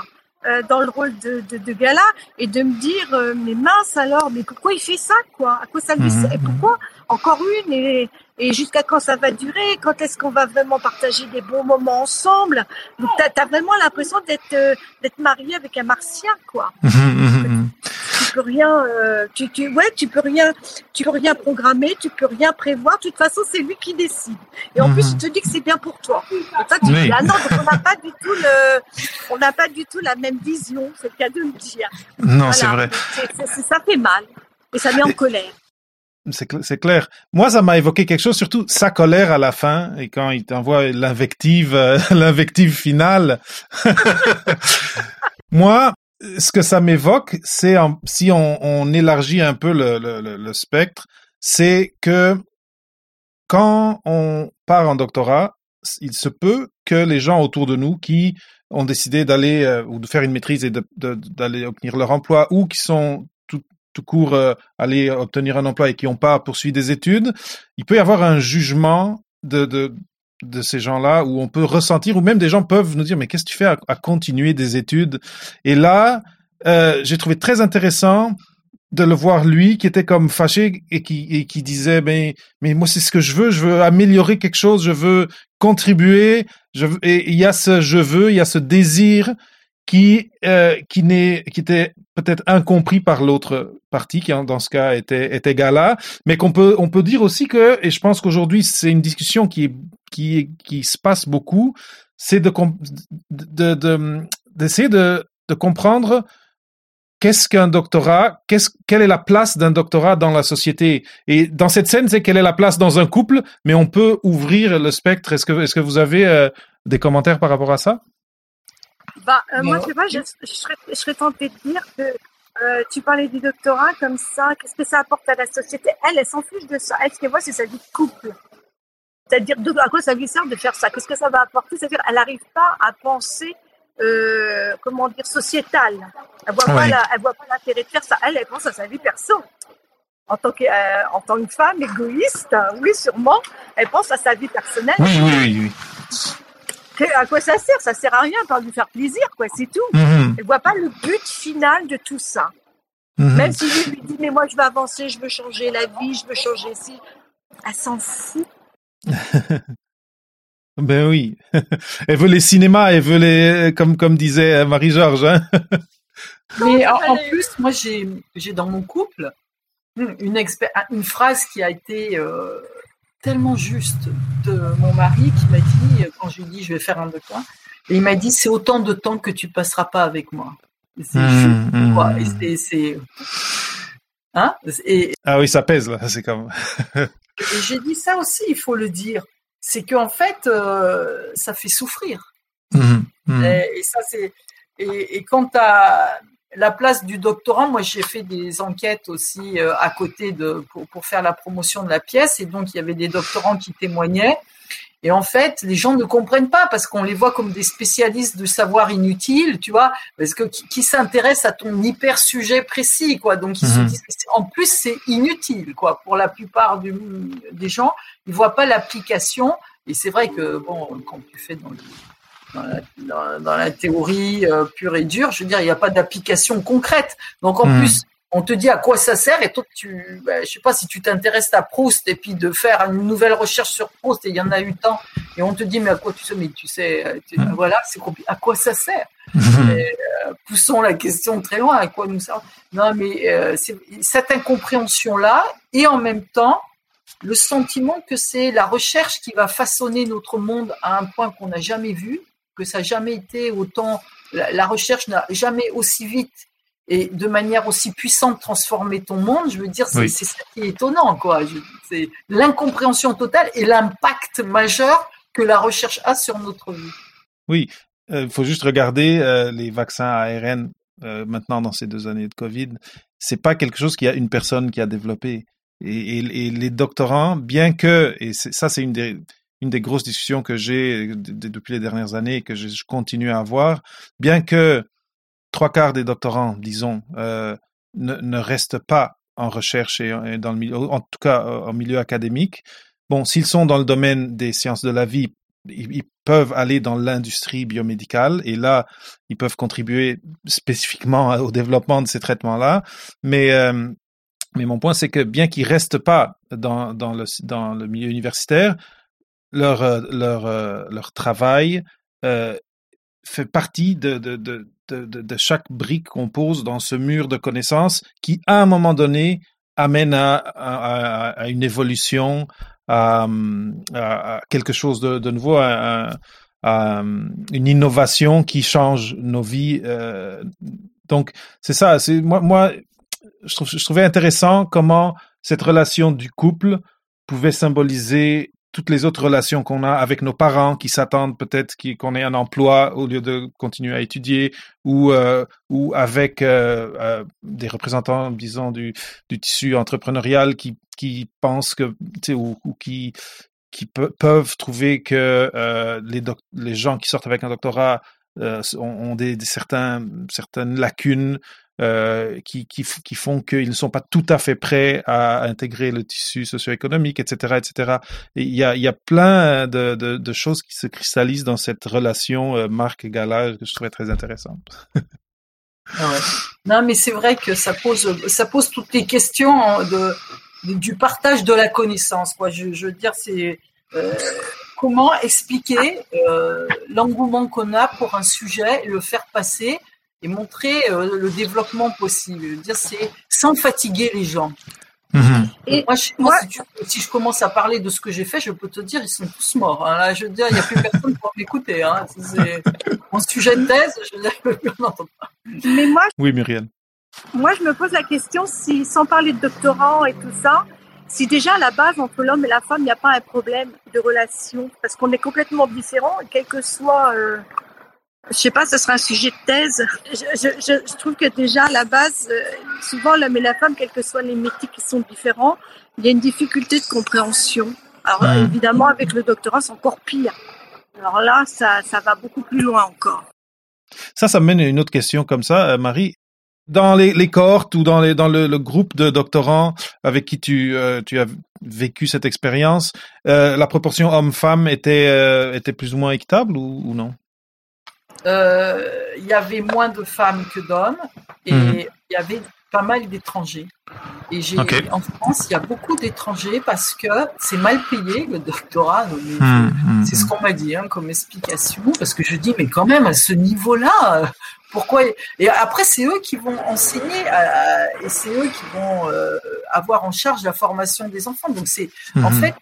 [SPEAKER 3] euh, dans le rôle de, de, de gala et de me dire euh, mais mince alors mais pourquoi il fait ça quoi? À quoi ça lui
[SPEAKER 1] Mhm,
[SPEAKER 3] sert? Et
[SPEAKER 1] mhm.
[SPEAKER 3] pourquoi? Encore une et, et jusqu'à quand ça va durer? Quand est-ce qu'on va vraiment partager des bons moments ensemble? Donc t'as as vraiment l'impression d'être euh, d'être marié avec un martien quoi tu peux rien euh, tu, tu ouais tu peux rien tu peux rien programmer tu peux rien prévoir de toute façon c'est lui qui décide et en
[SPEAKER 1] Mhm.
[SPEAKER 3] plus il te dit que c'est bien pour toi et toi tu
[SPEAKER 1] Oui.
[SPEAKER 3] dis ah non donc on n'a pas du tout le on n'a pas du tout la même vision c'est le cas de le dire
[SPEAKER 1] Non, c'est vrai.
[SPEAKER 3] Ça fait mal et ça met en colère
[SPEAKER 1] c'est clair. Moi, ça m'a évoqué quelque chose, surtout sa colère à la fin, et quand il t'envoie l'invective, euh, l'invective finale. Moi, ce que ça m'évoque, c'est si on, élargit un peu le, spectre, c'est que quand on part en doctorat, il se peut que les gens autour de nous qui ont décidé d'aller euh, ou de faire une maîtrise et d'aller obtenir leur emploi ou qui sont tout, court euh, aller obtenir un emploi et qui n'ont pas poursuivi des études, il peut y avoir un jugement de, de ces gens-là où on peut ressentir, ou même des gens peuvent nous dire, mais qu'est-ce que tu fais à, à continuer des études? Et là, euh, j'ai trouvé très intéressant de le voir lui qui était comme fâché et qui, et qui disait, mais, mais moi c'est ce que je veux, je veux améliorer quelque chose, je veux contribuer, je veux, et il y a ce je veux, il y a ce désir qui euh, qui n'est qui était peut-être incompris par l'autre partie qui en- dans ce cas était était gala mais qu'on peut on peut dire aussi que et je pense qu'aujourd'hui c'est une discussion qui est qui est- qui se passe beaucoup c'est de com- de de d'essayer de de comprendre qu'est-ce qu'un doctorat qu'est-ce quelle est la place d'un doctorat dans la société. Et dans cette scène c'est quelle est la place dans un couple mais on peut ouvrir le spectre. Est-ce que est-ce que vous avez euh, des commentaires par rapport à ça?
[SPEAKER 3] Bah, euh, moi, je sais pas, je, je, serais, je serais tentée de dire que euh, tu parlais du doctorat comme ça, qu'est-ce que ça apporte à la société? Elle, elle s'en fiche de ça. Elle, ce qu'elle voit, c'est sa vie de couple. C'est-à-dire, à quoi ça lui sert de faire ça? Qu'est-ce que ça va apporter? C'est-à-dire, elle n'arrive pas à penser, euh, comment dire, sociétal. Elle voit elle voit pas l'intérêt de faire ça. Elle, elle pense à sa vie perso. En tant que, euh, en tant que femme égoïste, euh, oui, sûrement, elle pense à sa vie personnelle.
[SPEAKER 1] oui oui oui,
[SPEAKER 3] Que- à quoi ça sert? Ça sert à rien, à part lui faire plaisir, quoi, c'est tout.
[SPEAKER 1] Mhm,
[SPEAKER 3] Elle voit pas le but final de tout ça.
[SPEAKER 1] mhm.
[SPEAKER 3] Même si lui lui dit mais moi je veux avancer, je veux changer la vie, je veux changer ci, elle s'en fout.
[SPEAKER 1] Ben oui. Elle veut les cinémas, elle veut les, comme, comme disait euh, Marie-Georges, hein.
[SPEAKER 2] Mais en, plus, moi, j'ai j'ai dans mon couple une, expé- une phrase qui a été euh, tellement juste de mon mari qui m'a dit, quand je lui ai dit je vais faire un doctorat, et il m'a dit c'est autant de temps que tu passeras pas avec moi. C'est
[SPEAKER 1] Mmh, mmh.
[SPEAKER 2] C'est- c'est. Hein et,
[SPEAKER 1] Ah oui, ça pèse, là. C'est comme,
[SPEAKER 2] et j'ai dit ça aussi, il faut le dire. C'est qu'en fait, euh, ça fait souffrir.
[SPEAKER 1] Mhm.
[SPEAKER 2] Et, et ça, c'est. Et, et quant à la place du doctorant, moi, j'ai fait des enquêtes aussi euh, à côté de pour, pour faire la promotion de la pièce, et donc il y avait des doctorants qui témoignaient. Et en fait, les gens ne comprennent pas parce qu'on les voit comme des spécialistes de savoir inutile, tu vois, parce que qui, qui s'intéresse à ton hyper sujet précis, quoi. Donc ils se
[SPEAKER 1] Mhm.
[SPEAKER 2] disent, en plus c'est inutile, quoi. Pour la plupart du- des gens, ils voient pas l'application. Et c'est vrai que bon, quand tu fais dans le dans la, dans- dans la théorie euh, pure et dure, je veux dire, il n'y a pas d'application concrète. Donc en
[SPEAKER 1] Hmm.
[SPEAKER 2] plus, on te dit à quoi ça sert et toi, tu, ben, je sais pas si tu t'intéresses à Proust et puis de faire une nouvelle recherche sur Proust et il y en a eu tant et on te dit mais à quoi tu sais, mais tu sais, euh, tu-
[SPEAKER 1] Hmm.
[SPEAKER 2] voilà, c'est compliqué. À quoi ça sert?
[SPEAKER 1] Mhm.
[SPEAKER 2] euh, poussons la question très loin. À quoi nous sert Non, mais euh, cette incompréhension-là, et en même temps, le sentiment que c'est la recherche qui va façonner notre monde à un point qu'on n'a jamais vu, que ça n'a jamais été autant. La, la recherche n'a jamais aussi vite et de manière aussi puissante transformé ton monde. Je veux dire, c'est
[SPEAKER 1] Oui.
[SPEAKER 2] ça qui est étonnant, quoi. C'est l'incompréhension totale et l'impact majeur que la recherche a sur notre vie.
[SPEAKER 1] Oui, il faut juste regarder euh, les vaccins ARN euh, maintenant dans ces deux années de Covid. C'est pas quelque chose qu'il y a une personne qui a développé. Et, et- et les doctorants, bien que, et ça c'est une des, une des grosses discussions que j'ai de- depuis les dernières années et que je, continue à avoir, bien que trois quarts des doctorants, disons, euh, ne, ne restent pas en recherche et, dans le milieu, en tout cas euh, en milieu académique, bon, s'ils sont dans le domaine des sciences de la vie, ils, peuvent aller dans l'industrie biomédicale et là, ils peuvent contribuer spécifiquement au développement de ces traitements-là. Mais euh, mais mon point, c'est que bien qu'ils restent pas dans, dans, le, dans le milieu universitaire, leur, euh, leur, euh, leur travail euh, fait partie de, de, de, de, chaque brique qu'on pose dans ce mur de connaissances qui, à un moment donné, amène à, à, une évolution, à, quelque chose de, nouveau, à, une innovation qui change nos vies. donc, c'est ça. C'est moi, moi je trouvais intéressant comment cette relation du couple pouvait symboliser toutes les autres relations qu'on a avec nos parents qui s'attendent peut-être qu'on ait un emploi au lieu de continuer à étudier ou euh, ou avec euh, euh, des représentants disons du, du tissu entrepreneurial qui qui pensent que ou, ou qui qui peuvent trouver que les les gens qui sortent avec un doctorat ont, des, des, certains certaines lacunes euh, qui, font qu'ils ne sont pas tout à fait prêts à intégrer le tissu socio-économique, etc., etc. Et il y a, plein de, choses qui se cristallisent dans cette relation euh, marque-gala que je trouvais très intéressante.
[SPEAKER 2] Ah. Non, mais c'est vrai que ça pose, toutes les questions du partage de la connaissance. Je veux dire, c'est euh, comment expliquer euh, l'engouement qu'on a pour un sujet et le faire passer et montrer euh, le développement possible. Dire c'est sans fatiguer les gens. Mhm. Et moi, si, je commence à parler de ce que j'ai fait, je peux te dire, ils sont tous morts. Hein. Là, je veux dire, il n'y a plus personne pour m'écouter. Hein. Mon sujet de thèse, je veux dire, on n'entend pas.
[SPEAKER 3] Mais moi,
[SPEAKER 1] oui, Muriel.
[SPEAKER 3] Moi, je me pose la question si, sans parler de doctorant et tout ça, si déjà à la base entre l'homme et la femme, il n'y a pas un problème de relation, parce qu'on est complètement différents, quel que soit euh, je sais pas, ce sera un sujet de thèse. Je, je, je trouve que déjà à la base, euh, souvent l'homme et la femme, quels que soient les métiers qui sont différents, il y a une difficulté de compréhension. Alors évidemment, avec le doctorat, c'est encore pire. Alors là, ça, ça va beaucoup plus loin encore.
[SPEAKER 1] Ça, ça mène à une autre question comme ça, euh, Marie. Dans les, les cohortes ou dans, les, dans le, le groupe de doctorants avec qui tu, euh, tu as vécu cette expérience, la proportion homme-femme était, était plus ou moins équitable ou, ou non?
[SPEAKER 2] Il y avait moins de femmes que d'hommes et mhm. il y avait pas mal d'étrangers. Et j'ai en France, il y a beaucoup d'étrangers parce que c'est mal payé le doctorat. Mhm, mhm, c'est ce qu'on m'a dit hein, comme explication. Parce que je dis, mais quand même à ce niveau-là, euh, pourquoi Et après, c'est eux qui vont enseigner et c'est eux qui vont euh, avoir en charge la formation des enfants. Donc c'est en fait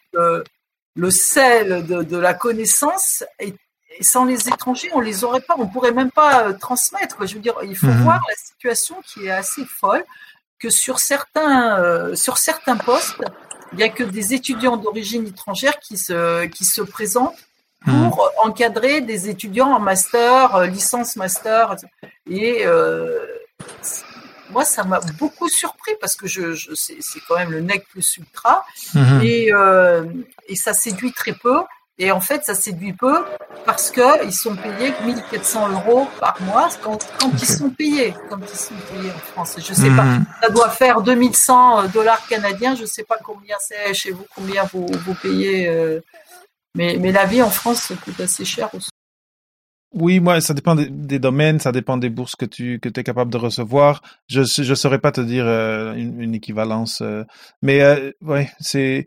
[SPEAKER 2] le sel de, de, la connaissance est sans les étrangers, on les aurait pas, on pourrait même pas euh, transmettre. Je veux dire, il faut mhm. voir la situation qui est assez folle, que sur certains, euh, sur certains postes, il y a que des étudiants d'origine étrangère qui se, qui se présentent mhm. pour encadrer des étudiants en master, euh, licence master. Et moi, ça m'a beaucoup surpris parce que je, je c'est, quand même le nec plus ultra mhm. et, et ça séduit très peu. Et en fait, ça séduit peu parce qu'ils sont payés 1400 euros par mois quand, quand ils sont payés, quand ils sont payés en France. Je sais pas, mhm. ça doit faire 2100 dollars canadiens. Je sais pas combien c'est chez vous, combien vous, vous payez. Euh, mais, mais la vie en France coûte assez cher aussi.
[SPEAKER 1] Oui, moi, ça dépend des, domaines, ça dépend des bourses que tu que es capable de recevoir. Je je saurais pas te dire euh, une, équivalence, euh, mais euh, ouais, c'est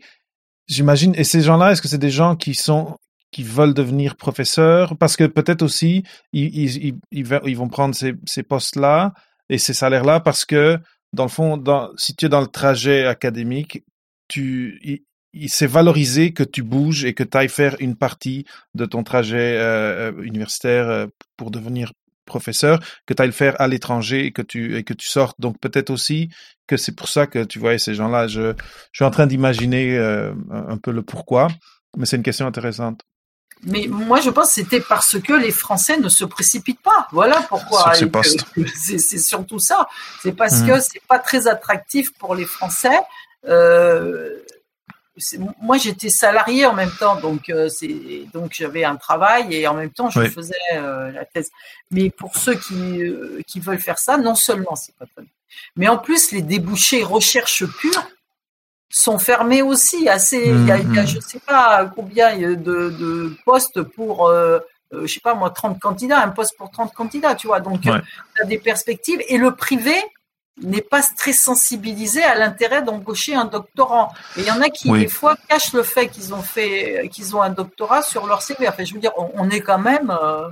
[SPEAKER 1] J'imagine. Et ces gens-là, est-ce que c'est des gens qui sont qui veulent devenir professeurs? Parce que peut-être aussi ils, ils, ils, ils vont prendre ces, ces postes-là et ces salaires-là parce que dans le fond, dans, si tu es dans le trajet académique, tu il, s'est valorisé que tu bouges et que tu ailles faire une partie de ton trajet euh, euh universitaire euh, pour devenir professeur, que tu ailles le faire à l'étranger et que tu et que tu sortes. Donc peut-être aussi que c'est pour ça que tu vois ces gens-là. Je, je suis en train d'imaginer euh, un peu le pourquoi, mais c'est une question intéressante.
[SPEAKER 2] Mais moi, je pense que c'était parce que les Français ne se précipitent pas. Voilà pourquoi. C'est surtout ça. C'est parce mmh. que c'est pas très attractif pour les Français. Euh, moi j'étais salarié en même temps, donc euh, c'est donc j'avais un travail et en même temps je faisais euh, la thèse. Mais pour ceux qui euh, qui veulent faire ça, non seulement c'est pas très mais en plus les débouchés recherche pure, sont fermés aussi. Assez, il y a, y a,
[SPEAKER 1] Mhm.
[SPEAKER 2] je sais pas combien de, de postes pour, je sais pas moi, 30 candidats, un poste pour 30 candidats, tu vois. Donc,
[SPEAKER 1] Ouais.
[SPEAKER 2] tu as des perspectives. Et le privé n'est pas très sensibilisé à l'intérêt d'embaucher un doctorant. Et il y en a qui,
[SPEAKER 1] Oui.
[SPEAKER 2] des fois, cachent le fait qu'ils ont fait, qu'ils ont un doctorat sur leur CV. Enfin, je veux dire, on, on est quand même, euh,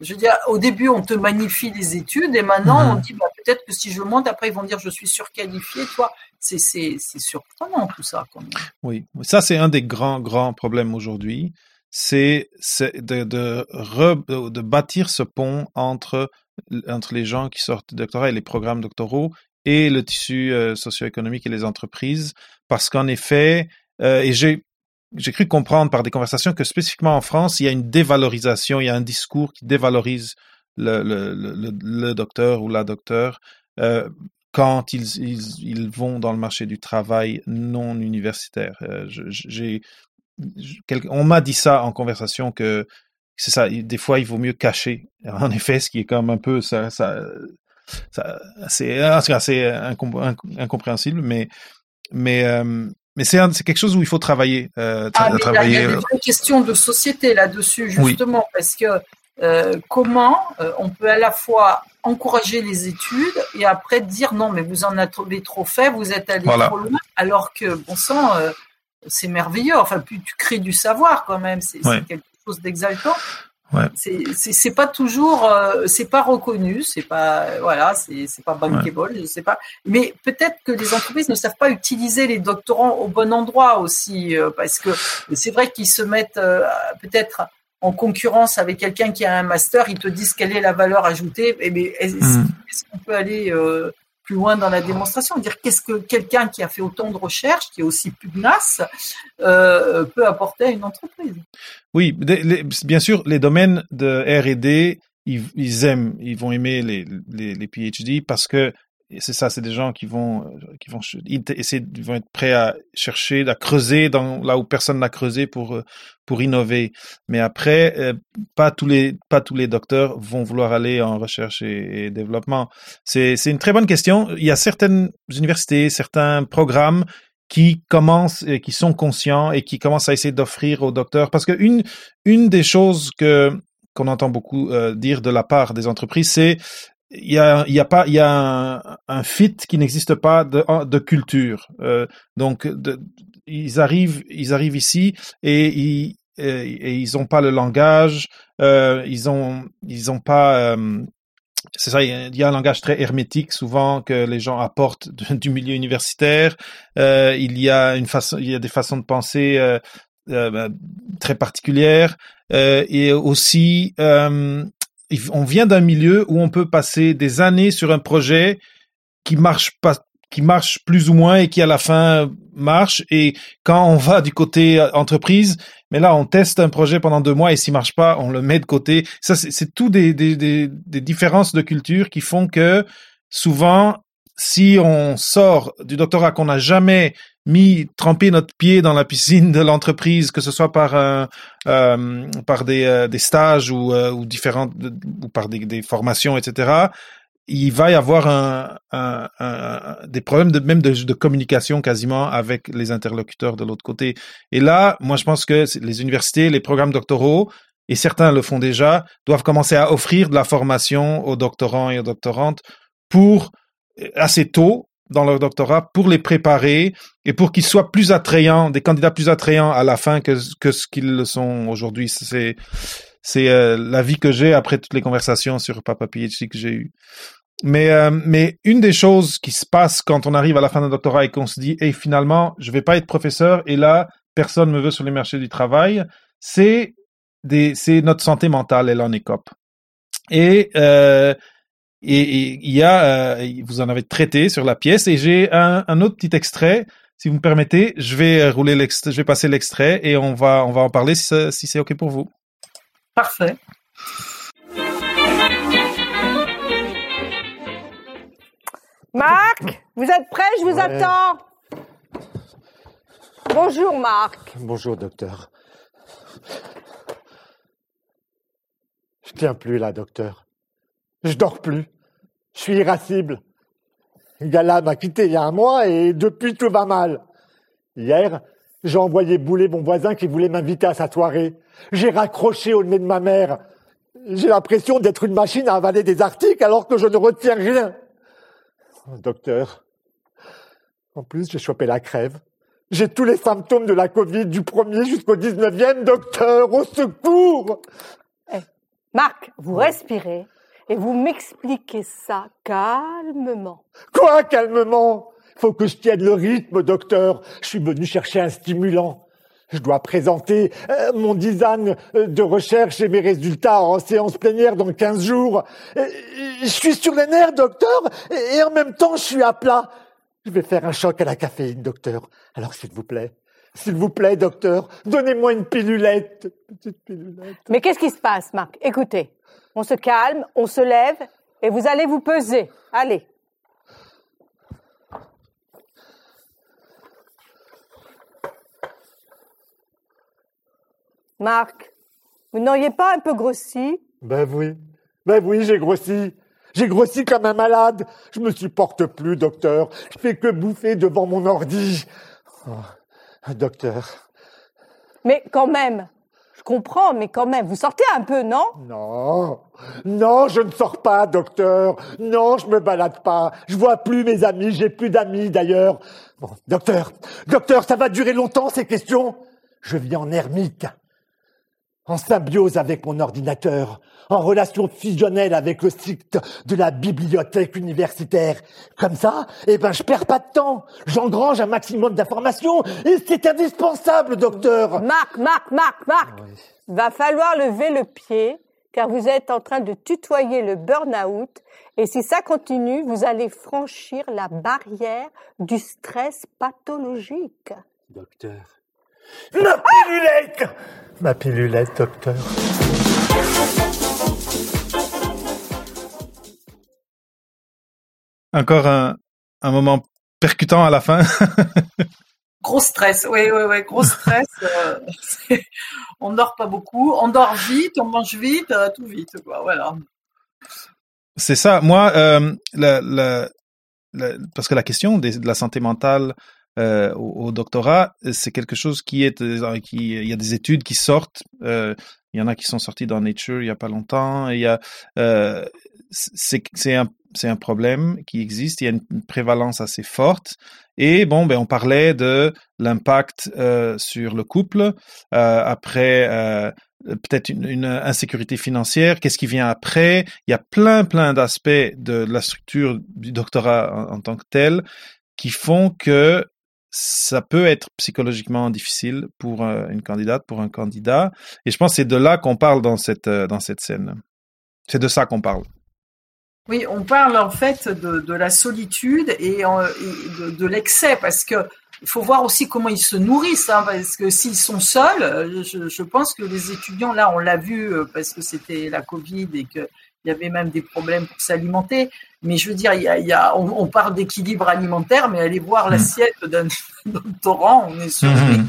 [SPEAKER 2] je veux dire, au début, on te magnifie les études et maintenant,
[SPEAKER 1] Mhm.
[SPEAKER 2] on dit, bah, peut-être que si je monte, après, ils vont dire, je suis surqualifié, toi. C'est, c'est, c'est surprenant, tout ça, quand même.
[SPEAKER 1] Oui, ça c'est un des grands, grands problèmes aujourd'hui. C'est c'est de, de, re- de bâtir ce pont entre, entre les gens qui sortent du doctorat et les programmes doctoraux et le tissu euh, socio-économique et les entreprises. Parce qu'en effet, euh, et j'ai j'ai cru comprendre par des conversations que spécifiquement en France, il y a une dévalorisation, il y a un discours qui dévalorise le, le, le, docteur ou la docteur euh, quand ils, ils, vont dans le marché du travail non universitaire. Euh, j'ai, on m'a dit ça en conversation que c'est ça. Des fois, il vaut mieux cacher. En effet, ce qui est comme un peu ça, ça, ça c'est inc- incompréhensible, mais mais euh, mais c'est quelque chose où il faut travailler, euh, tra-
[SPEAKER 2] Ah, mais là, il y
[SPEAKER 1] travailler.
[SPEAKER 2] a des
[SPEAKER 1] euh,
[SPEAKER 2] vraies questions de société là-dessus,
[SPEAKER 1] Oui.
[SPEAKER 2] justement, parce que euh, comment on peut à la fois encourager les études et après dire non, mais vous en avez trop fait, vous êtes allé
[SPEAKER 1] Voilà.
[SPEAKER 2] trop loin, alors que, bon sang, c'est merveilleux. Enfin, plus tu crées du savoir quand même, c'est c'est
[SPEAKER 1] Ouais.
[SPEAKER 2] quelque chose d'exaltant.
[SPEAKER 1] Ouais.
[SPEAKER 2] C'est- pas toujours, euh, c'est pas reconnu, c'est pas, voilà, c'est pas bankable, je sais pas. Mais peut-être que les entreprises ne savent pas utiliser les doctorants au bon endroit aussi, euh, parce que c'est vrai qu'ils se mettent euh, peut-être en concurrence avec quelqu'un qui a un master, ils te disent quelle est la valeur ajoutée. Et mais est-ce
[SPEAKER 1] Mm.
[SPEAKER 2] est-ce qu'on peut aller plus loin dans la démonstration, dire qu'est-ce que quelqu'un qui a fait autant de recherches, qui est aussi pugnace, euh, peut apporter à une entreprise.
[SPEAKER 1] Oui, bien sûr, les domaines de R&D, ils, ils aiment, ils vont aimer les, les PhD parce que c'est ça, c'est des gens qui vont, euh, qui vont essayer- vont être prêts à chercher, à creuser dans là où personne n'a creusé pour euh, pour innover. Mais après, euh, pas tous les pas tous les docteurs vont vouloir aller en recherche et, et développement. C'est c'est une très bonne question. Il y a certaines universités, certains programmes qui commencent et qui sont conscients et qui commencent à essayer d'offrir aux docteurs parce que une une des choses que qu'on entend beaucoup dire de la part des entreprises c'est il y a y a pas il y a un, fit qui n'existe pas de de culture Euh, donc ils arrivent ils arrivent ici et ils et, ils ont pas le langage euh, ils ont ils ont pas euh, c'est ça, il y a- un langage très hermétique souvent que les gens apportent du milieu universitaire. Euh, il y a une façon, il y a des façons de penser euh, euh, ben, très particulières et aussi on vient d'un milieu où on peut passer des années sur un projet qui marche pas qui marche plus ou moins et qui à la fin marche. Et quand on va du côté euh, entreprise mais là on teste un projet pendant deux mois et s'il marche pas on le met de côté. Ça c'est tout des, des, des, des différences de culture qui font que souvent si on sort du doctorat qu'on n'a jamais mis trempé notre pied dans la piscine de l'entreprise que ce soit par un euh, par des, euh, des stages ou, euh, ou différentes ou par des, des formations etc il va y avoir un, un, un- des problèmes de même de, de communication quasiment avec les interlocuteurs de l'autre côté. Et là, moi, je pense que les universités, les programmes doctoraux, et certains le font déjà, doivent commencer à offrir de la formation aux doctorants et aux doctorantes pour euh, assez tôt dans leur doctorat pour les préparer et pour qu'ils soient plus attrayants, des candidats plus attrayants à la fin que, que ce qu'ils le sont aujourd'hui. C'est c'est euh, la vie que j'ai après toutes les conversations sur Papa PhD que j'ai eues. Mais, euh, mais une des choses qui se passe quand on arrive à la fin d'un doctorat et qu'on se dit, et finalement, je vais pas être professeur et là, personne me veut sur les marchés du travail, c'est des, c'est notre santé mentale, elle en écope. Et, euh, et, il y a, euh, vous en avez traité sur la pièce et j'ai un, un autre petit extrait. Si vous me permettez, je vais rouler l'extrait, je vais passer l'extrait et on va, on va en parler si, c'est ok pour vous.
[SPEAKER 2] Parfait.
[SPEAKER 4] Marc, vous êtes prêts Je vous
[SPEAKER 5] Ouais.
[SPEAKER 4] attends. Bonjour Marc.
[SPEAKER 5] Bonjour, docteur. Je tiens plus là, docteur. Je dors plus. Je suis irascible. Gala m'a quitté il y a un mois et depuis tout va mal. Hier, j'ai envoyé bouler mon voisin qui voulait m'inviter à sa soirée. J'ai raccroché au nez de ma mère. J'ai l'impression d'être une machine à avaler des articles alors que je ne retiens rien. Oh, docteur, en plus j'ai chopé la crève. J'ai tous les symptômes de la Covid du premier jusqu'au 19e, docteur, au secours
[SPEAKER 4] Eh, Marc, vous respirez et vous m'expliquez ça calmement.
[SPEAKER 5] Quoi, calmement? Faut que je tienne le rythme, docteur. Je suis venu chercher un stimulant. Je dois présenter euh, mon design euh, de recherche et mes résultats en séance plénière dans 15 jours. Euh, Je suis sur les nerfs, docteur, et et en même temps, je suis à plat. Je vais faire un choc à la caféine, docteur. Alors, s'il vous plaît, s'il vous plaît, docteur, donnez-moi une pilulette. Petite pilulette.
[SPEAKER 4] Mais qu'est-ce qui se passe, Marc? Écoutez, on se calme, on se lève et vous allez vous peser. Allez. Marc, vous n'auriez pas un peu grossi?
[SPEAKER 5] Ben oui, ben oui, j'ai grossi. J'ai grossi comme un malade. Je me supporte plus, docteur. Je fais que bouffer devant mon ordi. Oh, docteur.
[SPEAKER 4] Mais quand même, je comprends, mais quand même, vous sortez un peu, non?
[SPEAKER 5] Non, non, je ne sors pas, docteur. Non, je me balade pas. Je vois plus mes amis. J'ai plus d'amis d'ailleurs. Bon, docteur, docteur, ça va durer longtemps ces questions? Je vis en ermite, en symbiose avec mon ordinateur, en relation fusionnelle avec le site de la bibliothèque universitaire. Comme ça, eh ben, je perds pas de temps. J'engrange un maximum d'informations et c'est indispensable, docteur.
[SPEAKER 4] Marc, Marc, Marc, Marc Va falloir lever le pied car vous êtes en train de tutoyer le burn-out et si ça continue, vous allez franchir la barrière du stress pathologique.
[SPEAKER 5] Docteur. Ma pilulette Ma pilulette, docteur.
[SPEAKER 1] Encore un, un moment percutant à la fin.
[SPEAKER 2] Gros stress, oui, oui, oui, gros stress. euh, on dort pas beaucoup, on dort vite, on mange vite, euh, tout vite, quoi. Voilà.
[SPEAKER 1] C'est ça. Moi, euh, la- la- la- parce que la question des- de la santé mentale euh, au, doctorat, c'est quelque chose qui est, euh, il y a des études qui sortent. euh, il y en a qui sont sorties dans Nature il y a pas longtemps. Il y a, euh, c'est, un, c'est un problème qui existe. Il y a une prévalence assez forte. Et bon, ben on parlait de l'impact euh, sur le couple euh, après. Euh, peut-être une, insécurité financière, qu'est-ce qui vient après. Il y a plein, plein d'aspects de la structure du doctorat en tant que tel qui font que ça peut être psychologiquement difficile pour euh, une candidate, pour un candidat. Et je pense que c'est de là qu'on parle dans cette, euh, dans cette scène. C'est de ça qu'on parle.
[SPEAKER 2] Oui, on parle en fait de, la solitude et, euh, de, l'excès parce que il faut voir aussi comment ils se nourrissent, hein, parce que s'ils sont seuls, je, pense que les étudiants, là, on l'a vu parce que c'était la Covid et qu'il y avait même des problèmes pour s'alimenter. Mais je veux dire, il y a, il y a, on, on parle d'équilibre alimentaire, mais aller voir l'assiette d'un doctorant, on est surpris.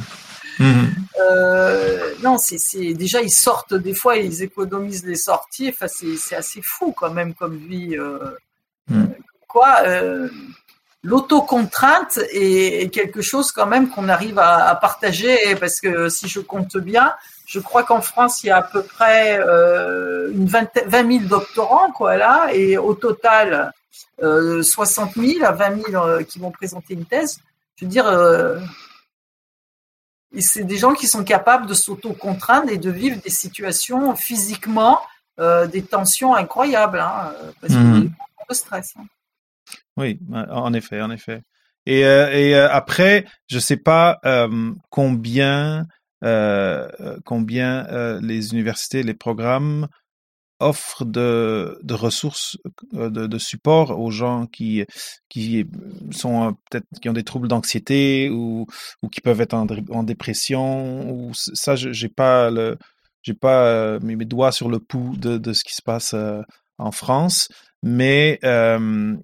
[SPEAKER 2] Euh, non, c'est déjà ils sortent des fois, ils économisent les sorties. Enfin, c'est assez fou quand même comme vie. euh. Quoi, euh, l'autocontrainte est, est quelque chose quand même qu'on arrive à, à partager parce que si je compte bien, je crois qu'en France il y a à peu près euh, une 20, 20 000 doctorants quoi là, et au total euh, 60 000 à 20 000 euh, qui vont présenter une thèse. Je veux dire. euh, c'est des gens qui sont capables de s'auto-contraindre et de vivre des situations physiquement, euh, des tensions incroyables, hein, euh, parce qu'il y a
[SPEAKER 1] Mhm.
[SPEAKER 2] de stress. hein.
[SPEAKER 1] Oui, en effet, en effet. Et, euh, et euh, après, je sais pas euh, combien euh, combien euh, les universités, les programmes offrent de, ressources, euh, de, support aux gens qui qui sont euh, peut-être qui ont des troubles d'anxiété ou qui peuvent être en, dé- en dépression ça, j'ai pas j'ai pas euh, mes, doigts sur le pouls de, ce qui se passe euh, en France, mais euh,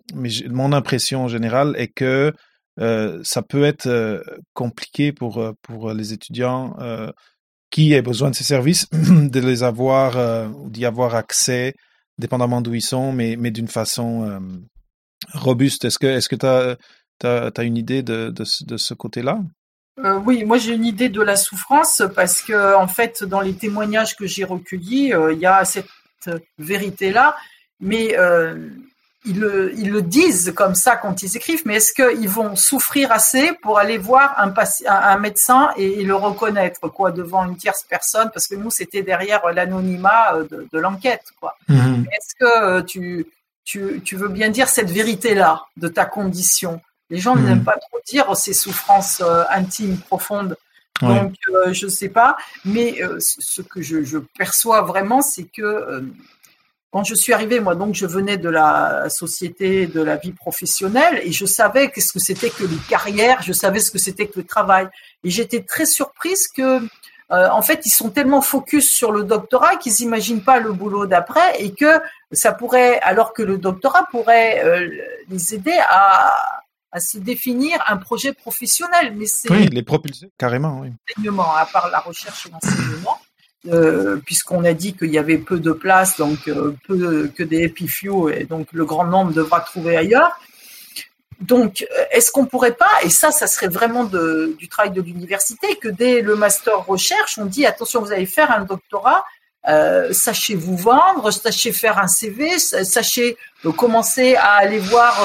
[SPEAKER 1] mon impression générale est que euh, ça peut être euh, compliqué pour euh, pour les étudiants qui aient besoin de ces services de les avoir ou d'y avoir accès dépendamment d'où ils sont mais mais d'une façon robuste. Est-ce que que tu as, une idée de de, ce- côté-là?
[SPEAKER 2] Oui, moi j'ai une idée de la souffrance parce que en fait, dans les témoignages que j'ai recueillis, il y a cette vérité-là, mais ils, le, ils, le, disent comme ça quand ils écrivent, mais est-ce qu'ils vont souffrir assez pour aller voir un, un médecin et, le reconnaître quoi devant une tierce personne? Parce que nous, c'était derrière l'anonymat de, de l'enquête. quoi. Mm-hmm. Est-ce que tu, tu, tu veux bien dire cette vérité-là de ta condition? Les gens n'aiment hmm. pas trop dire ces souffrances euh, intimes, profondes. Donc, euh, je ne sais pas. Mais euh, ce que je, perçois vraiment, c'est que quand je suis arrivée, moi, donc, je venais de la société, de la vie professionnelle, et je savais qu'est-ce que c'était que les carrières, je savais ce que c'était que le travail. Et j'étais très surprise que en fait, ils sont tellement focus sur le doctorat qu'ils n'imaginent pas le boulot d'après et que ça pourrait, alors que le doctorat pourrait les aider à, à se définir un projet professionnel. Mais c'est
[SPEAKER 1] oui, les propulser carrément. Oui.
[SPEAKER 2] À part la recherche et l'enseignement, euh, puisqu'on a dit qu'il y avait peu de places, donc euh, peu que des happy et donc le grand nombre devra trouver ailleurs. Donc, euh, est-ce qu'on pourrait pas, et ça, ça serait vraiment du travail de l'université, que dès le master recherche, on dit attention, vous allez faire un doctorat, sachez vous vendre, sachez faire un CV, sachez commencer à aller voir,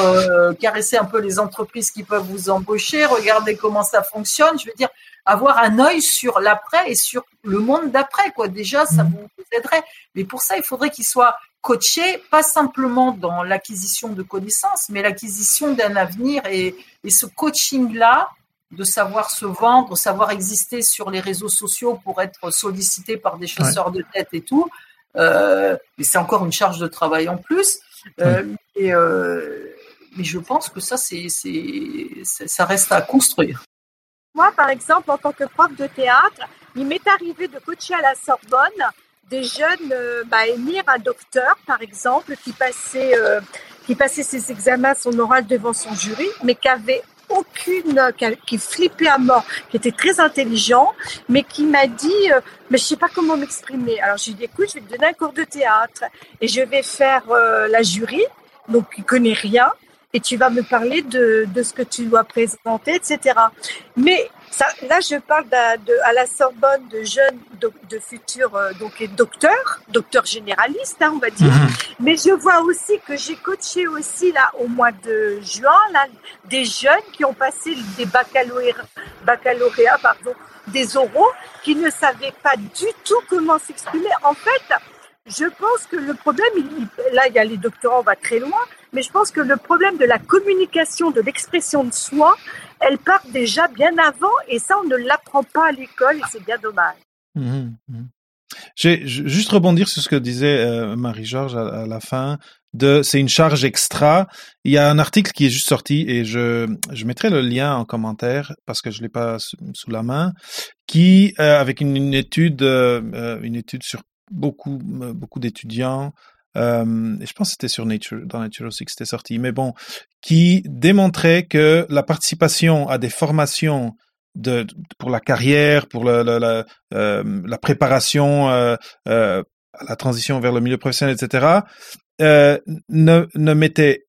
[SPEAKER 2] caresser un peu les entreprises qui peuvent vous embaucher, regarder comment ça fonctionne. Je veux dire, avoir un œil sur l'après et sur le monde d'après. Quoi. Déjà, ça mmh. vous aiderait. Mais pour ça, il faudrait qu'il soit coaché, pas simplement dans l'acquisition de connaissances, mais l'acquisition d'un avenir. Et, et ce coaching-là, de savoir se vendre, savoir exister sur les réseaux sociaux pour être sollicité par des chasseurs de tête et tout. Euh, mais c'est encore une charge de travail en plus. Euh, et, euh, mais je pense que ça, c'est, ça reste à construire.
[SPEAKER 3] Moi, par exemple, en tant que prof de théâtre, il m'est arrivé de coacher à la Sorbonne des jeunes bah, émir un docteur, par exemple, qui passait, qui passait ses examens, son oral devant son jury, mais qui avait aucune, qui flippait à mort, qui était très intelligent, mais qui m'a dit, euh, mais je sais pas comment m'exprimer. Alors j'ai dit, écoute, je vais te donner un cours de théâtre et je vais faire euh, la jury, donc il connaît rien, et tu vas me parler de, de ce que tu dois présenter, etc. Mais ça, là, je parle de, à la Sorbonne de jeunes, de, futurs euh, donc docteurs, docteurs généralistes, hein, on va dire. Mhm. Mais je vois aussi que j'ai coaché aussi là au mois de juin là des jeunes qui ont passé des baccalauréats, baccalauréats pardon, des oraux, qui ne savaient pas du tout comment s'exprimer. En fait, je pense que le problème, là, il y a les doctorants, on va très loin, mais je pense que le problème de la communication, de l'expression de soi, elle part déjà bien avant et ça, on ne l'apprend pas à l'école et c'est bien dommage.
[SPEAKER 1] Mmh, mmh. Juste rebondir sur ce que disait euh, Marie-Georges à, la fin. De, c'est une charge extra. Il y a un article qui est juste sorti et je, je mettrai le lien en commentaire parce que je l'ai pas sous, la main, qui euh, avec une, une étude, euh, une étude sur beaucoup beaucoup d'étudiants euh, je pense que c'était sur Nature, dans Nature aussi que c'était sorti, mais bon, qui démontrait que la participation à des formations de, pour la carrière, pour la, la, euh, la préparation euh, euh, à la transition vers le milieu professionnel, etc., euh, ne, ne mettait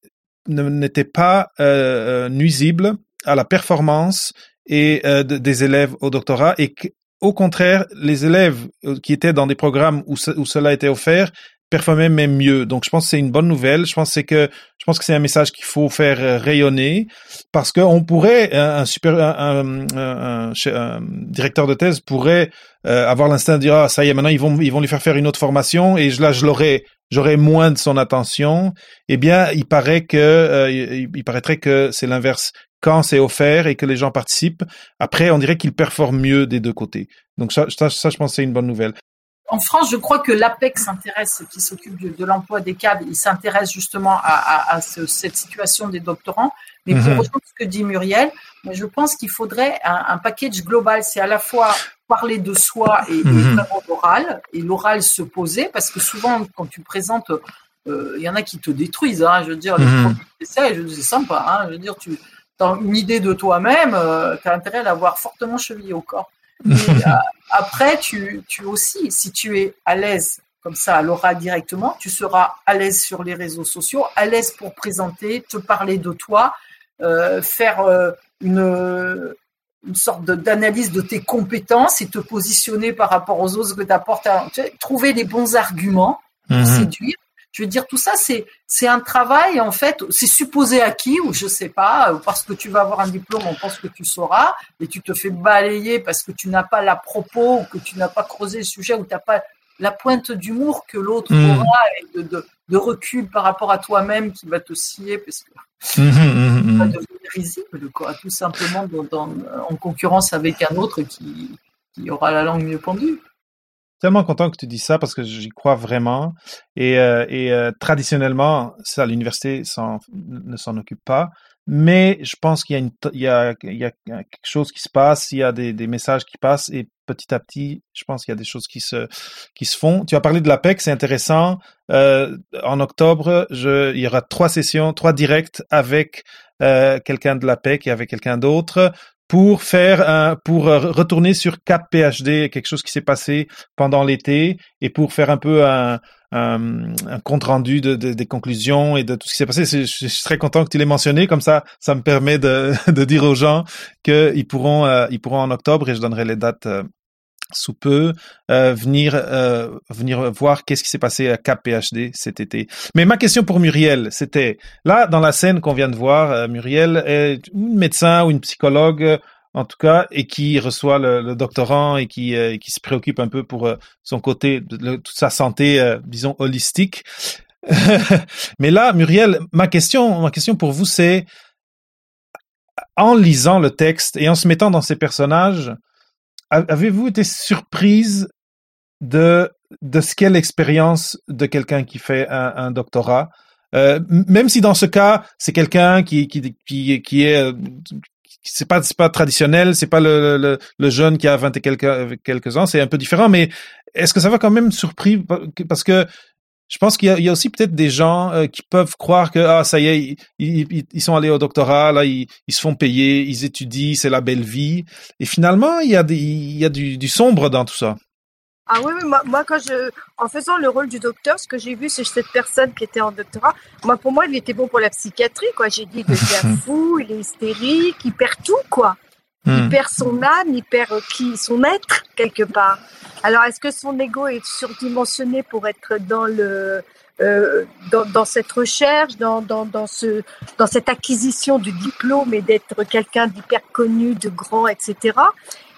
[SPEAKER 1] n'était pas euh, nuisible à la performance et des élèves au doctorat et au contraire, les élèves qui étaient dans des programmes où, où cela était offert performer même mieux. Donc, je pense que c'est une bonne nouvelle. Je pense que que je pense que c'est un message qu'il faut faire euh, rayonner parce qu'on pourrait un, super un, un, directeur de thèse pourrait euh, avoir l'instinct de dire ah ça y est maintenant ils vont ils vont lui faire faire une autre formation et là je l'aurais j'aurais moins de son attention. Eh bien, il paraît que euh, il, paraîtrait que c'est l'inverse. Quand c'est offert et que les gens participent, après on dirait qu'ils performent mieux des deux côtés. Donc ça, ça, ça je pense c'est une bonne nouvelle
[SPEAKER 2] en France, je crois que l'APEC s'intéresse, qui s'occupe de, l'emploi des cadres, il s'intéresse justement à, cette situation des doctorants. Mais pour mhm. rejoindre ce que dit Muriel, je pense qu'il faudrait un, package global. C'est à la fois parler de soi et, mhm. l'oral, et l'oral se poser, parce que souvent, quand tu présentes, euh, il y en a qui te détruisent. Hein, je veux dire, mhm. c'est sympa. Hein, je veux dire, tu as une idée de toi-même, euh, tu as intérêt à l'avoir fortement chevillé au corps. Mais, euh, après, tu, tu aussi, si tu es à l'aise comme ça à l'oral directement, tu seras à l'aise sur les réseaux sociaux, à l'aise pour présenter, te parler de toi, euh, faire euh, une une sorte d'analyse de, tes compétences et te positionner par rapport aux autres que tu apportes. trouver les bons arguments pour mhm. séduire. Je veux dire, tout ça, c'est c'est un travail en fait. C'est supposé acquis ou je sais pas, parce que tu vas avoir un diplôme, on pense que tu sauras, et tu te fais balayer parce que tu n'as pas la propos ou que tu n'as pas creusé le sujet ou tu n'as pas la pointe d'humour que l'autre mhm. aura et de, de, de, recul par rapport à toi-même qui va te scier parce que mmh, mmh, va devenir risible, quoi, tout simplement en concurrence avec un autre qui, qui aura la langue mieux pendue
[SPEAKER 1] tellement content que tu dis ça parce que j'y crois vraiment. Et, euh, euh, traditionnellement, ça, l'université ne s'en occupe pas. Mais je pense qu'il y, a quelque chose qui se passe, il y a des, messages qui passent et petit à petit, je pense qu'il y a des choses qui se, qui se font. Tu as parlé de l'APEC, c'est intéressant. Euh, en octobre, il y aura trois sessions, trois directs avec quelqu'un de l'APEC et avec quelqu'un d'autre pour faire un, pour retourner sur Cap PhD, quelque chose qui s'est passé pendant l'été, et pour faire un peu un, un, un compte rendu de, de, des conclusions et de tout ce qui s'est passé. Je, je, suis très content que tu l'aies mentionné, comme ça, ça me permet de, de dire aux gens qu'ils pourront, euh, ils pourront en octobre, et je donnerai les dates euh, sous peu euh, venir euh, venir voir qu'est-ce qui s'est passé à Cap PhD cet été. Mais ma question pour Muriel, c'était là dans la scène qu'on vient de voir, euh, Muriel est une médecin ou une psychologue en tout cas et qui reçoit le, le doctorant et qui qui se préoccupe un peu pour son côté toute sa santé disons holistique. Mais là Muriel, ma question ma question pour vous c'est en lisant le texte et en se mettant dans ces personnages, avez-vous été surprise de, de ce qu'est l'expérience de quelqu'un qui fait un, un doctorat? Euh, même si dans ce cas, c'est quelqu'un qui, qui, qui, qui est, euh, c'est pas, c'est pas traditionnel, c'est pas le, le, le, jeune qui a 20 et quelques, quelques ans, c'est un peu différent, mais est-ce que ça va quand même surpris parce que je pense qu'il y, y, a aussi peut-être des gens euh, qui peuvent croire que ah ça y est, ils, ils, ils sont allés au doctorat, là ils, ils, se font payer, ils étudient, c'est la belle vie. Et finalement, il y a des, il y a du, du sombre dans tout ça.
[SPEAKER 3] Ah oui, oui moi, moi, quand je, en faisant le rôle du docteur, ce que j'ai vu, c'est cette personne qui était en doctorat. Moi, pour moi, il était bon pour la psychiatrie, quoi. J'ai dit, il devient fou, il est hystérique, il perd tout, quoi. Il hmm. perd son âme, il perd qui, son être quelque part. Alors, est-ce que son ego est surdimensionné pour être dans le euh, dans, dans, cette recherche, dans, dans, dans, ce, dans cette acquisition du diplôme et d'être quelqu'un d'hyper connu, de grand, etc.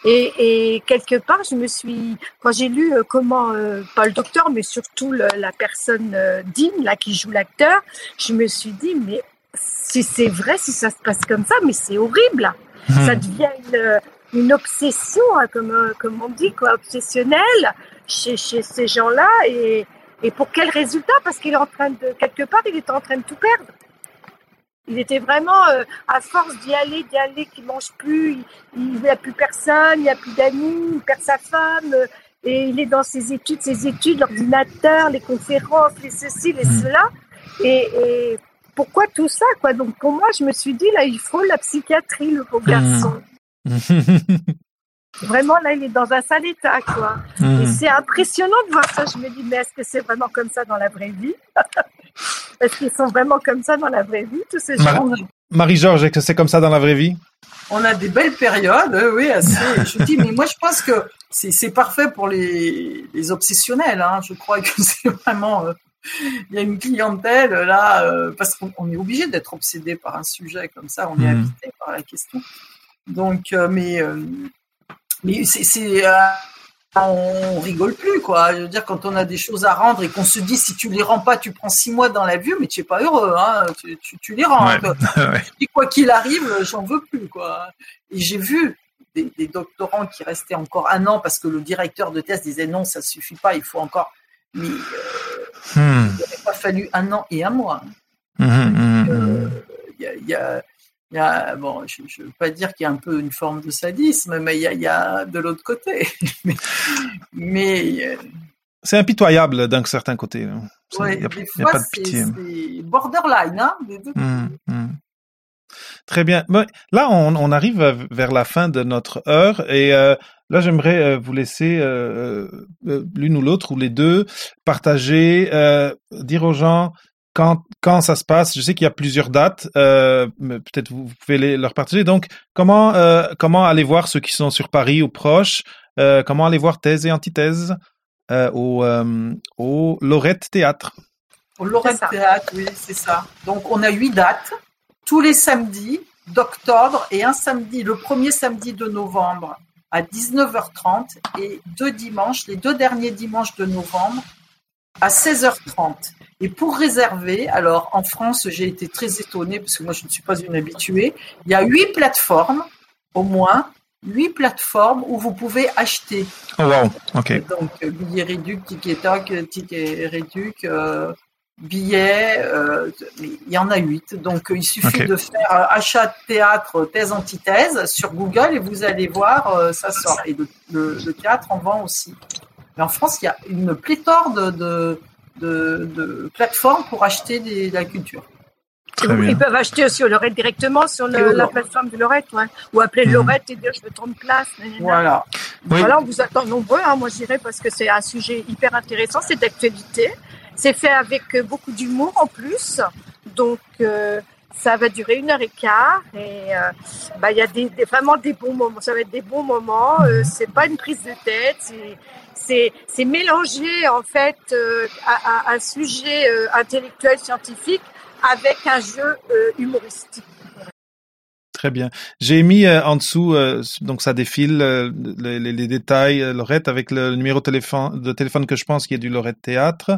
[SPEAKER 3] Et, et, quelque part, je me suis, quand j'ai lu euh, comment, euh, pas le docteur, mais surtout la personne euh, Dean, là, qui joue l'acteur, je me suis dit, mais si c'est vrai, si ça se passe comme ça, mais c'est horrible. Ça devient une, une obsession, hein, comme, euh, comme on dit, quoi, obsessionnelle chez, chez ces gens-là. Et, et pour quel résultat? Parce qu'il est en train de, quelque part, il était en train de tout perdre. Il était vraiment, euh, à force d'y aller, d'y aller, qu'il mange plus, il n'y a plus personne, il n'y a plus d'amis, il perd sa femme, euh, et il est dans ses études, ses études, l'ordinateur, les conférences, les ceci, les mmh. cela. Et, et, pourquoi tout ça, quoi? Donc pour moi, je me suis dit, là, il faut la psychiatrie, le beau mmh. garçon. Vraiment, là, il est dans un sale état, quoi. Hmm. Et c'est impressionnant de voir ça. Je me dis, mais est-ce que c'est vraiment comme ça dans la vraie vie? Est-ce qu'ils sont vraiment comme ça dans la vraie vie, tous ces gens
[SPEAKER 1] Marie-Georges, est-ce que c'est comme ça dans la vraie vie?
[SPEAKER 2] On a des belles périodes, oui, assez. je dis, mais moi, je pense que c'est parfait pour les, les obsessionnels. Hein. Je crois que c'est vraiment... Il y a une clientèle là, euh, parce qu'on est obligé d'être obsédé par un sujet comme ça, on est hmm. habité par la question. Donc, euh, mais, euh, mais c'est, on rigole plus, quoi. Je veux dire, quand on a des choses à rendre et qu'on se dit, si tu les rends pas, tu prends six mois dans la vue, mais tu es pas heureux, hein. Tu, tu, tu les rends. Et quoi qu'il arrive, j'en veux plus, quoi. Et j'ai vu des, des, doctorants qui restaient encore un an parce que le directeur de thèse disait non, ça suffit pas, il faut encore. Mais hmm. il n'aurait pas fallu un an et un mois. Hmm, hmm, il y a, y a il y a, bon, je ne veux pas dire qu'il y a un peu une forme de sadisme, mais il y a, il y a de l'autre côté. mais, mais euh,
[SPEAKER 1] c'est impitoyable d'un certain côté.
[SPEAKER 2] Ouais, il n'y a, a, pas de pitié. C'est borderline, hein, des deux mmh, mmh.
[SPEAKER 1] Très bien. Là, on, on, arrive vers la fin de notre heure et euh, là, j'aimerais euh, vous laisser euh, euh, l'une ou l'autre ou les deux partager, dire aux gens quand, quand ça se passe Je sais qu'il y a plusieurs dates. Euh, Peut-être vous, pouvez les, leur partager. Donc, comment, euh, comment aller voir ceux qui sont sur Paris ou proches euh, Comment aller voir thèse et antithèse euh, au, euh, au Lorette Théâtre?
[SPEAKER 2] Au Lorette Théâtre, oui, c'est ça. Donc, on a huit dates, tous les samedis d'octobre et un samedi, le premier samedi de novembre à 19h30 et deux dimanches, les deux derniers dimanches de novembre à 16h30. Et pour réserver, alors en France, j'ai été très étonnée parce que moi je ne suis pas une habituée. Il y a huit plateformes, au moins, huit plateformes où vous pouvez acheter.
[SPEAKER 1] Oh wow, ok.
[SPEAKER 2] Donc billets réduc, ticket toc, ticket réduc, euh, billets, euh, il y en a huit. Donc il suffit de faire euh, achat de théâtre, thèse, antithèse sur Google et vous allez voir, euh, ça sort. Et le, le- le théâtre en vend aussi. Mais en France, il y a une pléthore de, de, de, de plateformes pour acheter des- de la culture.
[SPEAKER 3] Ils peuvent acheter aussi au Lorette directement sur le- la
[SPEAKER 2] Lorette.
[SPEAKER 3] plateforme du Lorette, ouais. ou appeler
[SPEAKER 1] Mhm.
[SPEAKER 3] Lorette et dire je veux 30 places. nanana.
[SPEAKER 2] Voilà.
[SPEAKER 1] Oui.
[SPEAKER 3] Voilà, on vous attend nombreux, hein, moi je dirais, parce que c'est un sujet hyper intéressant, c'est d'actualité. C'est fait avec euh, beaucoup d'humour en plus, donc euh, ça va durer une heure et quart et euh, bah, il y a des, vraiment des bons moments. Ça va être des bons moments. Euh, c'est pas une prise de tête, c'est mélanger en fait euh, à- à- un sujet euh, intellectuel scientifique avec un jeu humoristique.
[SPEAKER 1] Très bien. J'ai mis euh, en dessous, euh, donc ça défile euh, les, détails, euh, Lorette, avec le numéro de téléphone, de téléphone que je pense qui est du Lorette Théâtre.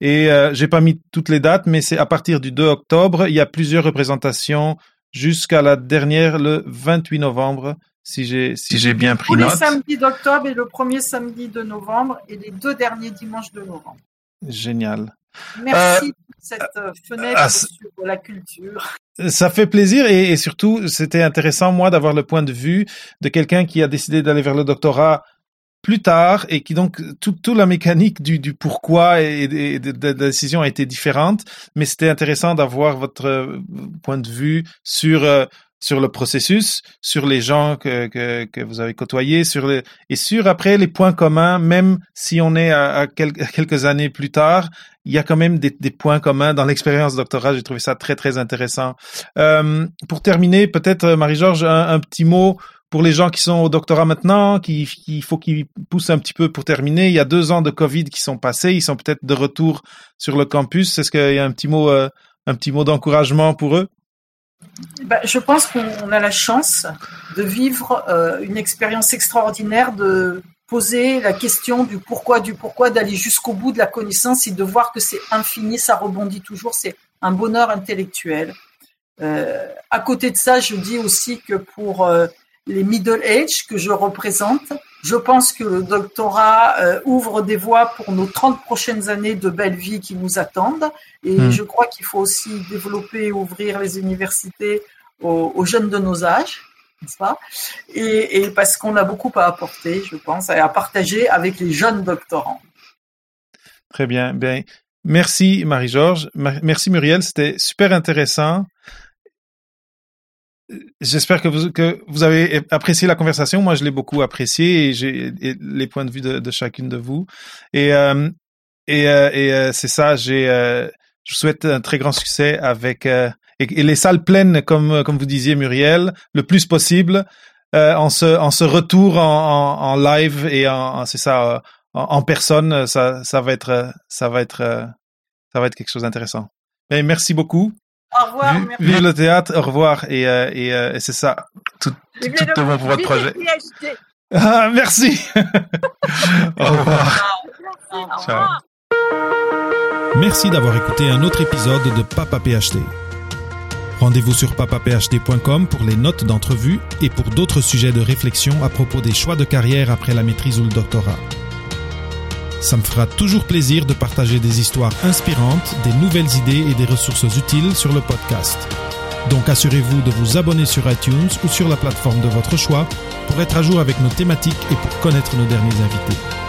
[SPEAKER 1] Et euh, j'ai pas mis toutes les dates, mais c'est à partir du 2 octobre. Il y a plusieurs représentations jusqu'à la dernière, le 28 novembre, si j'ai si j'ai bien pris
[SPEAKER 2] Tous les samedis d'octobre et le premier samedi de novembre et les deux derniers dimanches de novembre.
[SPEAKER 1] Génial.
[SPEAKER 2] Merci pour cette euh, fenêtre
[SPEAKER 1] ah,
[SPEAKER 2] sur la culture.
[SPEAKER 1] Ça fait plaisir et, et surtout, c'était intéressant, moi, d'avoir le point de vue de quelqu'un qui a décidé d'aller vers le doctorat plus tard et qui donc toute toute la mécanique du, du pourquoi et, et de, la décision a été différente mais c'était intéressant d'avoir votre euh, point de vue sur euh, sur le processus sur les gens que, que, que vous avez côtoyés sur et sur après les points communs même si on est à, à, quel- à quelques années plus tard il y a quand même des, des points communs dans l'expérience doctorat j'ai trouvé ça très très intéressant euh, pour terminer peut-être euh, Marie-Georges un, petit mot pour les gens qui sont au doctorat maintenant, qui, faut qu'ils poussent un petit peu pour terminer. Il y a deux ans de Covid qui sont passés, ils sont peut-être de retour sur le campus. Est-ce qu'il y a un petit mot, euh, un petit mot d'encouragement pour eux?
[SPEAKER 2] Ben, je pense qu'on a la chance de vivre euh, une expérience extraordinaire, de poser la question du pourquoi, du pourquoi, d'aller jusqu'au bout de la connaissance et de voir que c'est infini, ça rebondit toujours. C'est un bonheur intellectuel. Euh, à côté de ça, je dis aussi que pour euh, les middle age que je représente, je pense que le doctorat euh, ouvre des voies pour nos 30 prochaines années de belle vie qui nous attendent. Et
[SPEAKER 1] Mm.
[SPEAKER 2] je crois qu'il faut aussi développer, ouvrir les universités aux, aux jeunes de nos âges, n'est-ce pas? Et, et parce qu'on a beaucoup à apporter, je pense, et à partager avec les jeunes doctorants.
[SPEAKER 1] Très bien. Bien, merci Marie-Georges. Ma- Merci Muriel. C'était super intéressant. J'espère que vous, que vous avez apprécié la conversation. Moi, je l'ai beaucoup apprécié et les points de vue de, chacune de vous. Et, euh, et, euh, euh, c'est ça, je vous souhaite un très grand succès avec et, les salles pleines, comme comme vous disiez Muriel, le plus possible en ce en ce retour en, en, live et en, c'est ça en, personne, ça ça va être ça va être ça va être quelque chose d'intéressant. Merci beaucoup.
[SPEAKER 2] Au revoir,
[SPEAKER 1] Vive,
[SPEAKER 2] merci.
[SPEAKER 1] vive le théâtre, au revoir et euh, et, euh, et c'est ça. Tout, tout, tout de bon pour votre projet.
[SPEAKER 3] le.
[SPEAKER 1] Ah, merci. au revoir.
[SPEAKER 2] Au revoir.
[SPEAKER 1] Ciao. Merci d'avoir écouté un autre épisode de Papa PhD. Rendez-vous sur papaphd.com pour les notes d'entrevue et pour d'autres sujets de réflexion à propos des choix de carrière après la maîtrise ou le doctorat. Ça me fera toujours plaisir de partager des histoires inspirantes, des nouvelles idées et des ressources utiles sur le podcast. Donc assurez-vous de vous abonner sur iTunes ou sur la plateforme de votre choix pour être à jour avec nos thématiques et pour connaître nos derniers invités.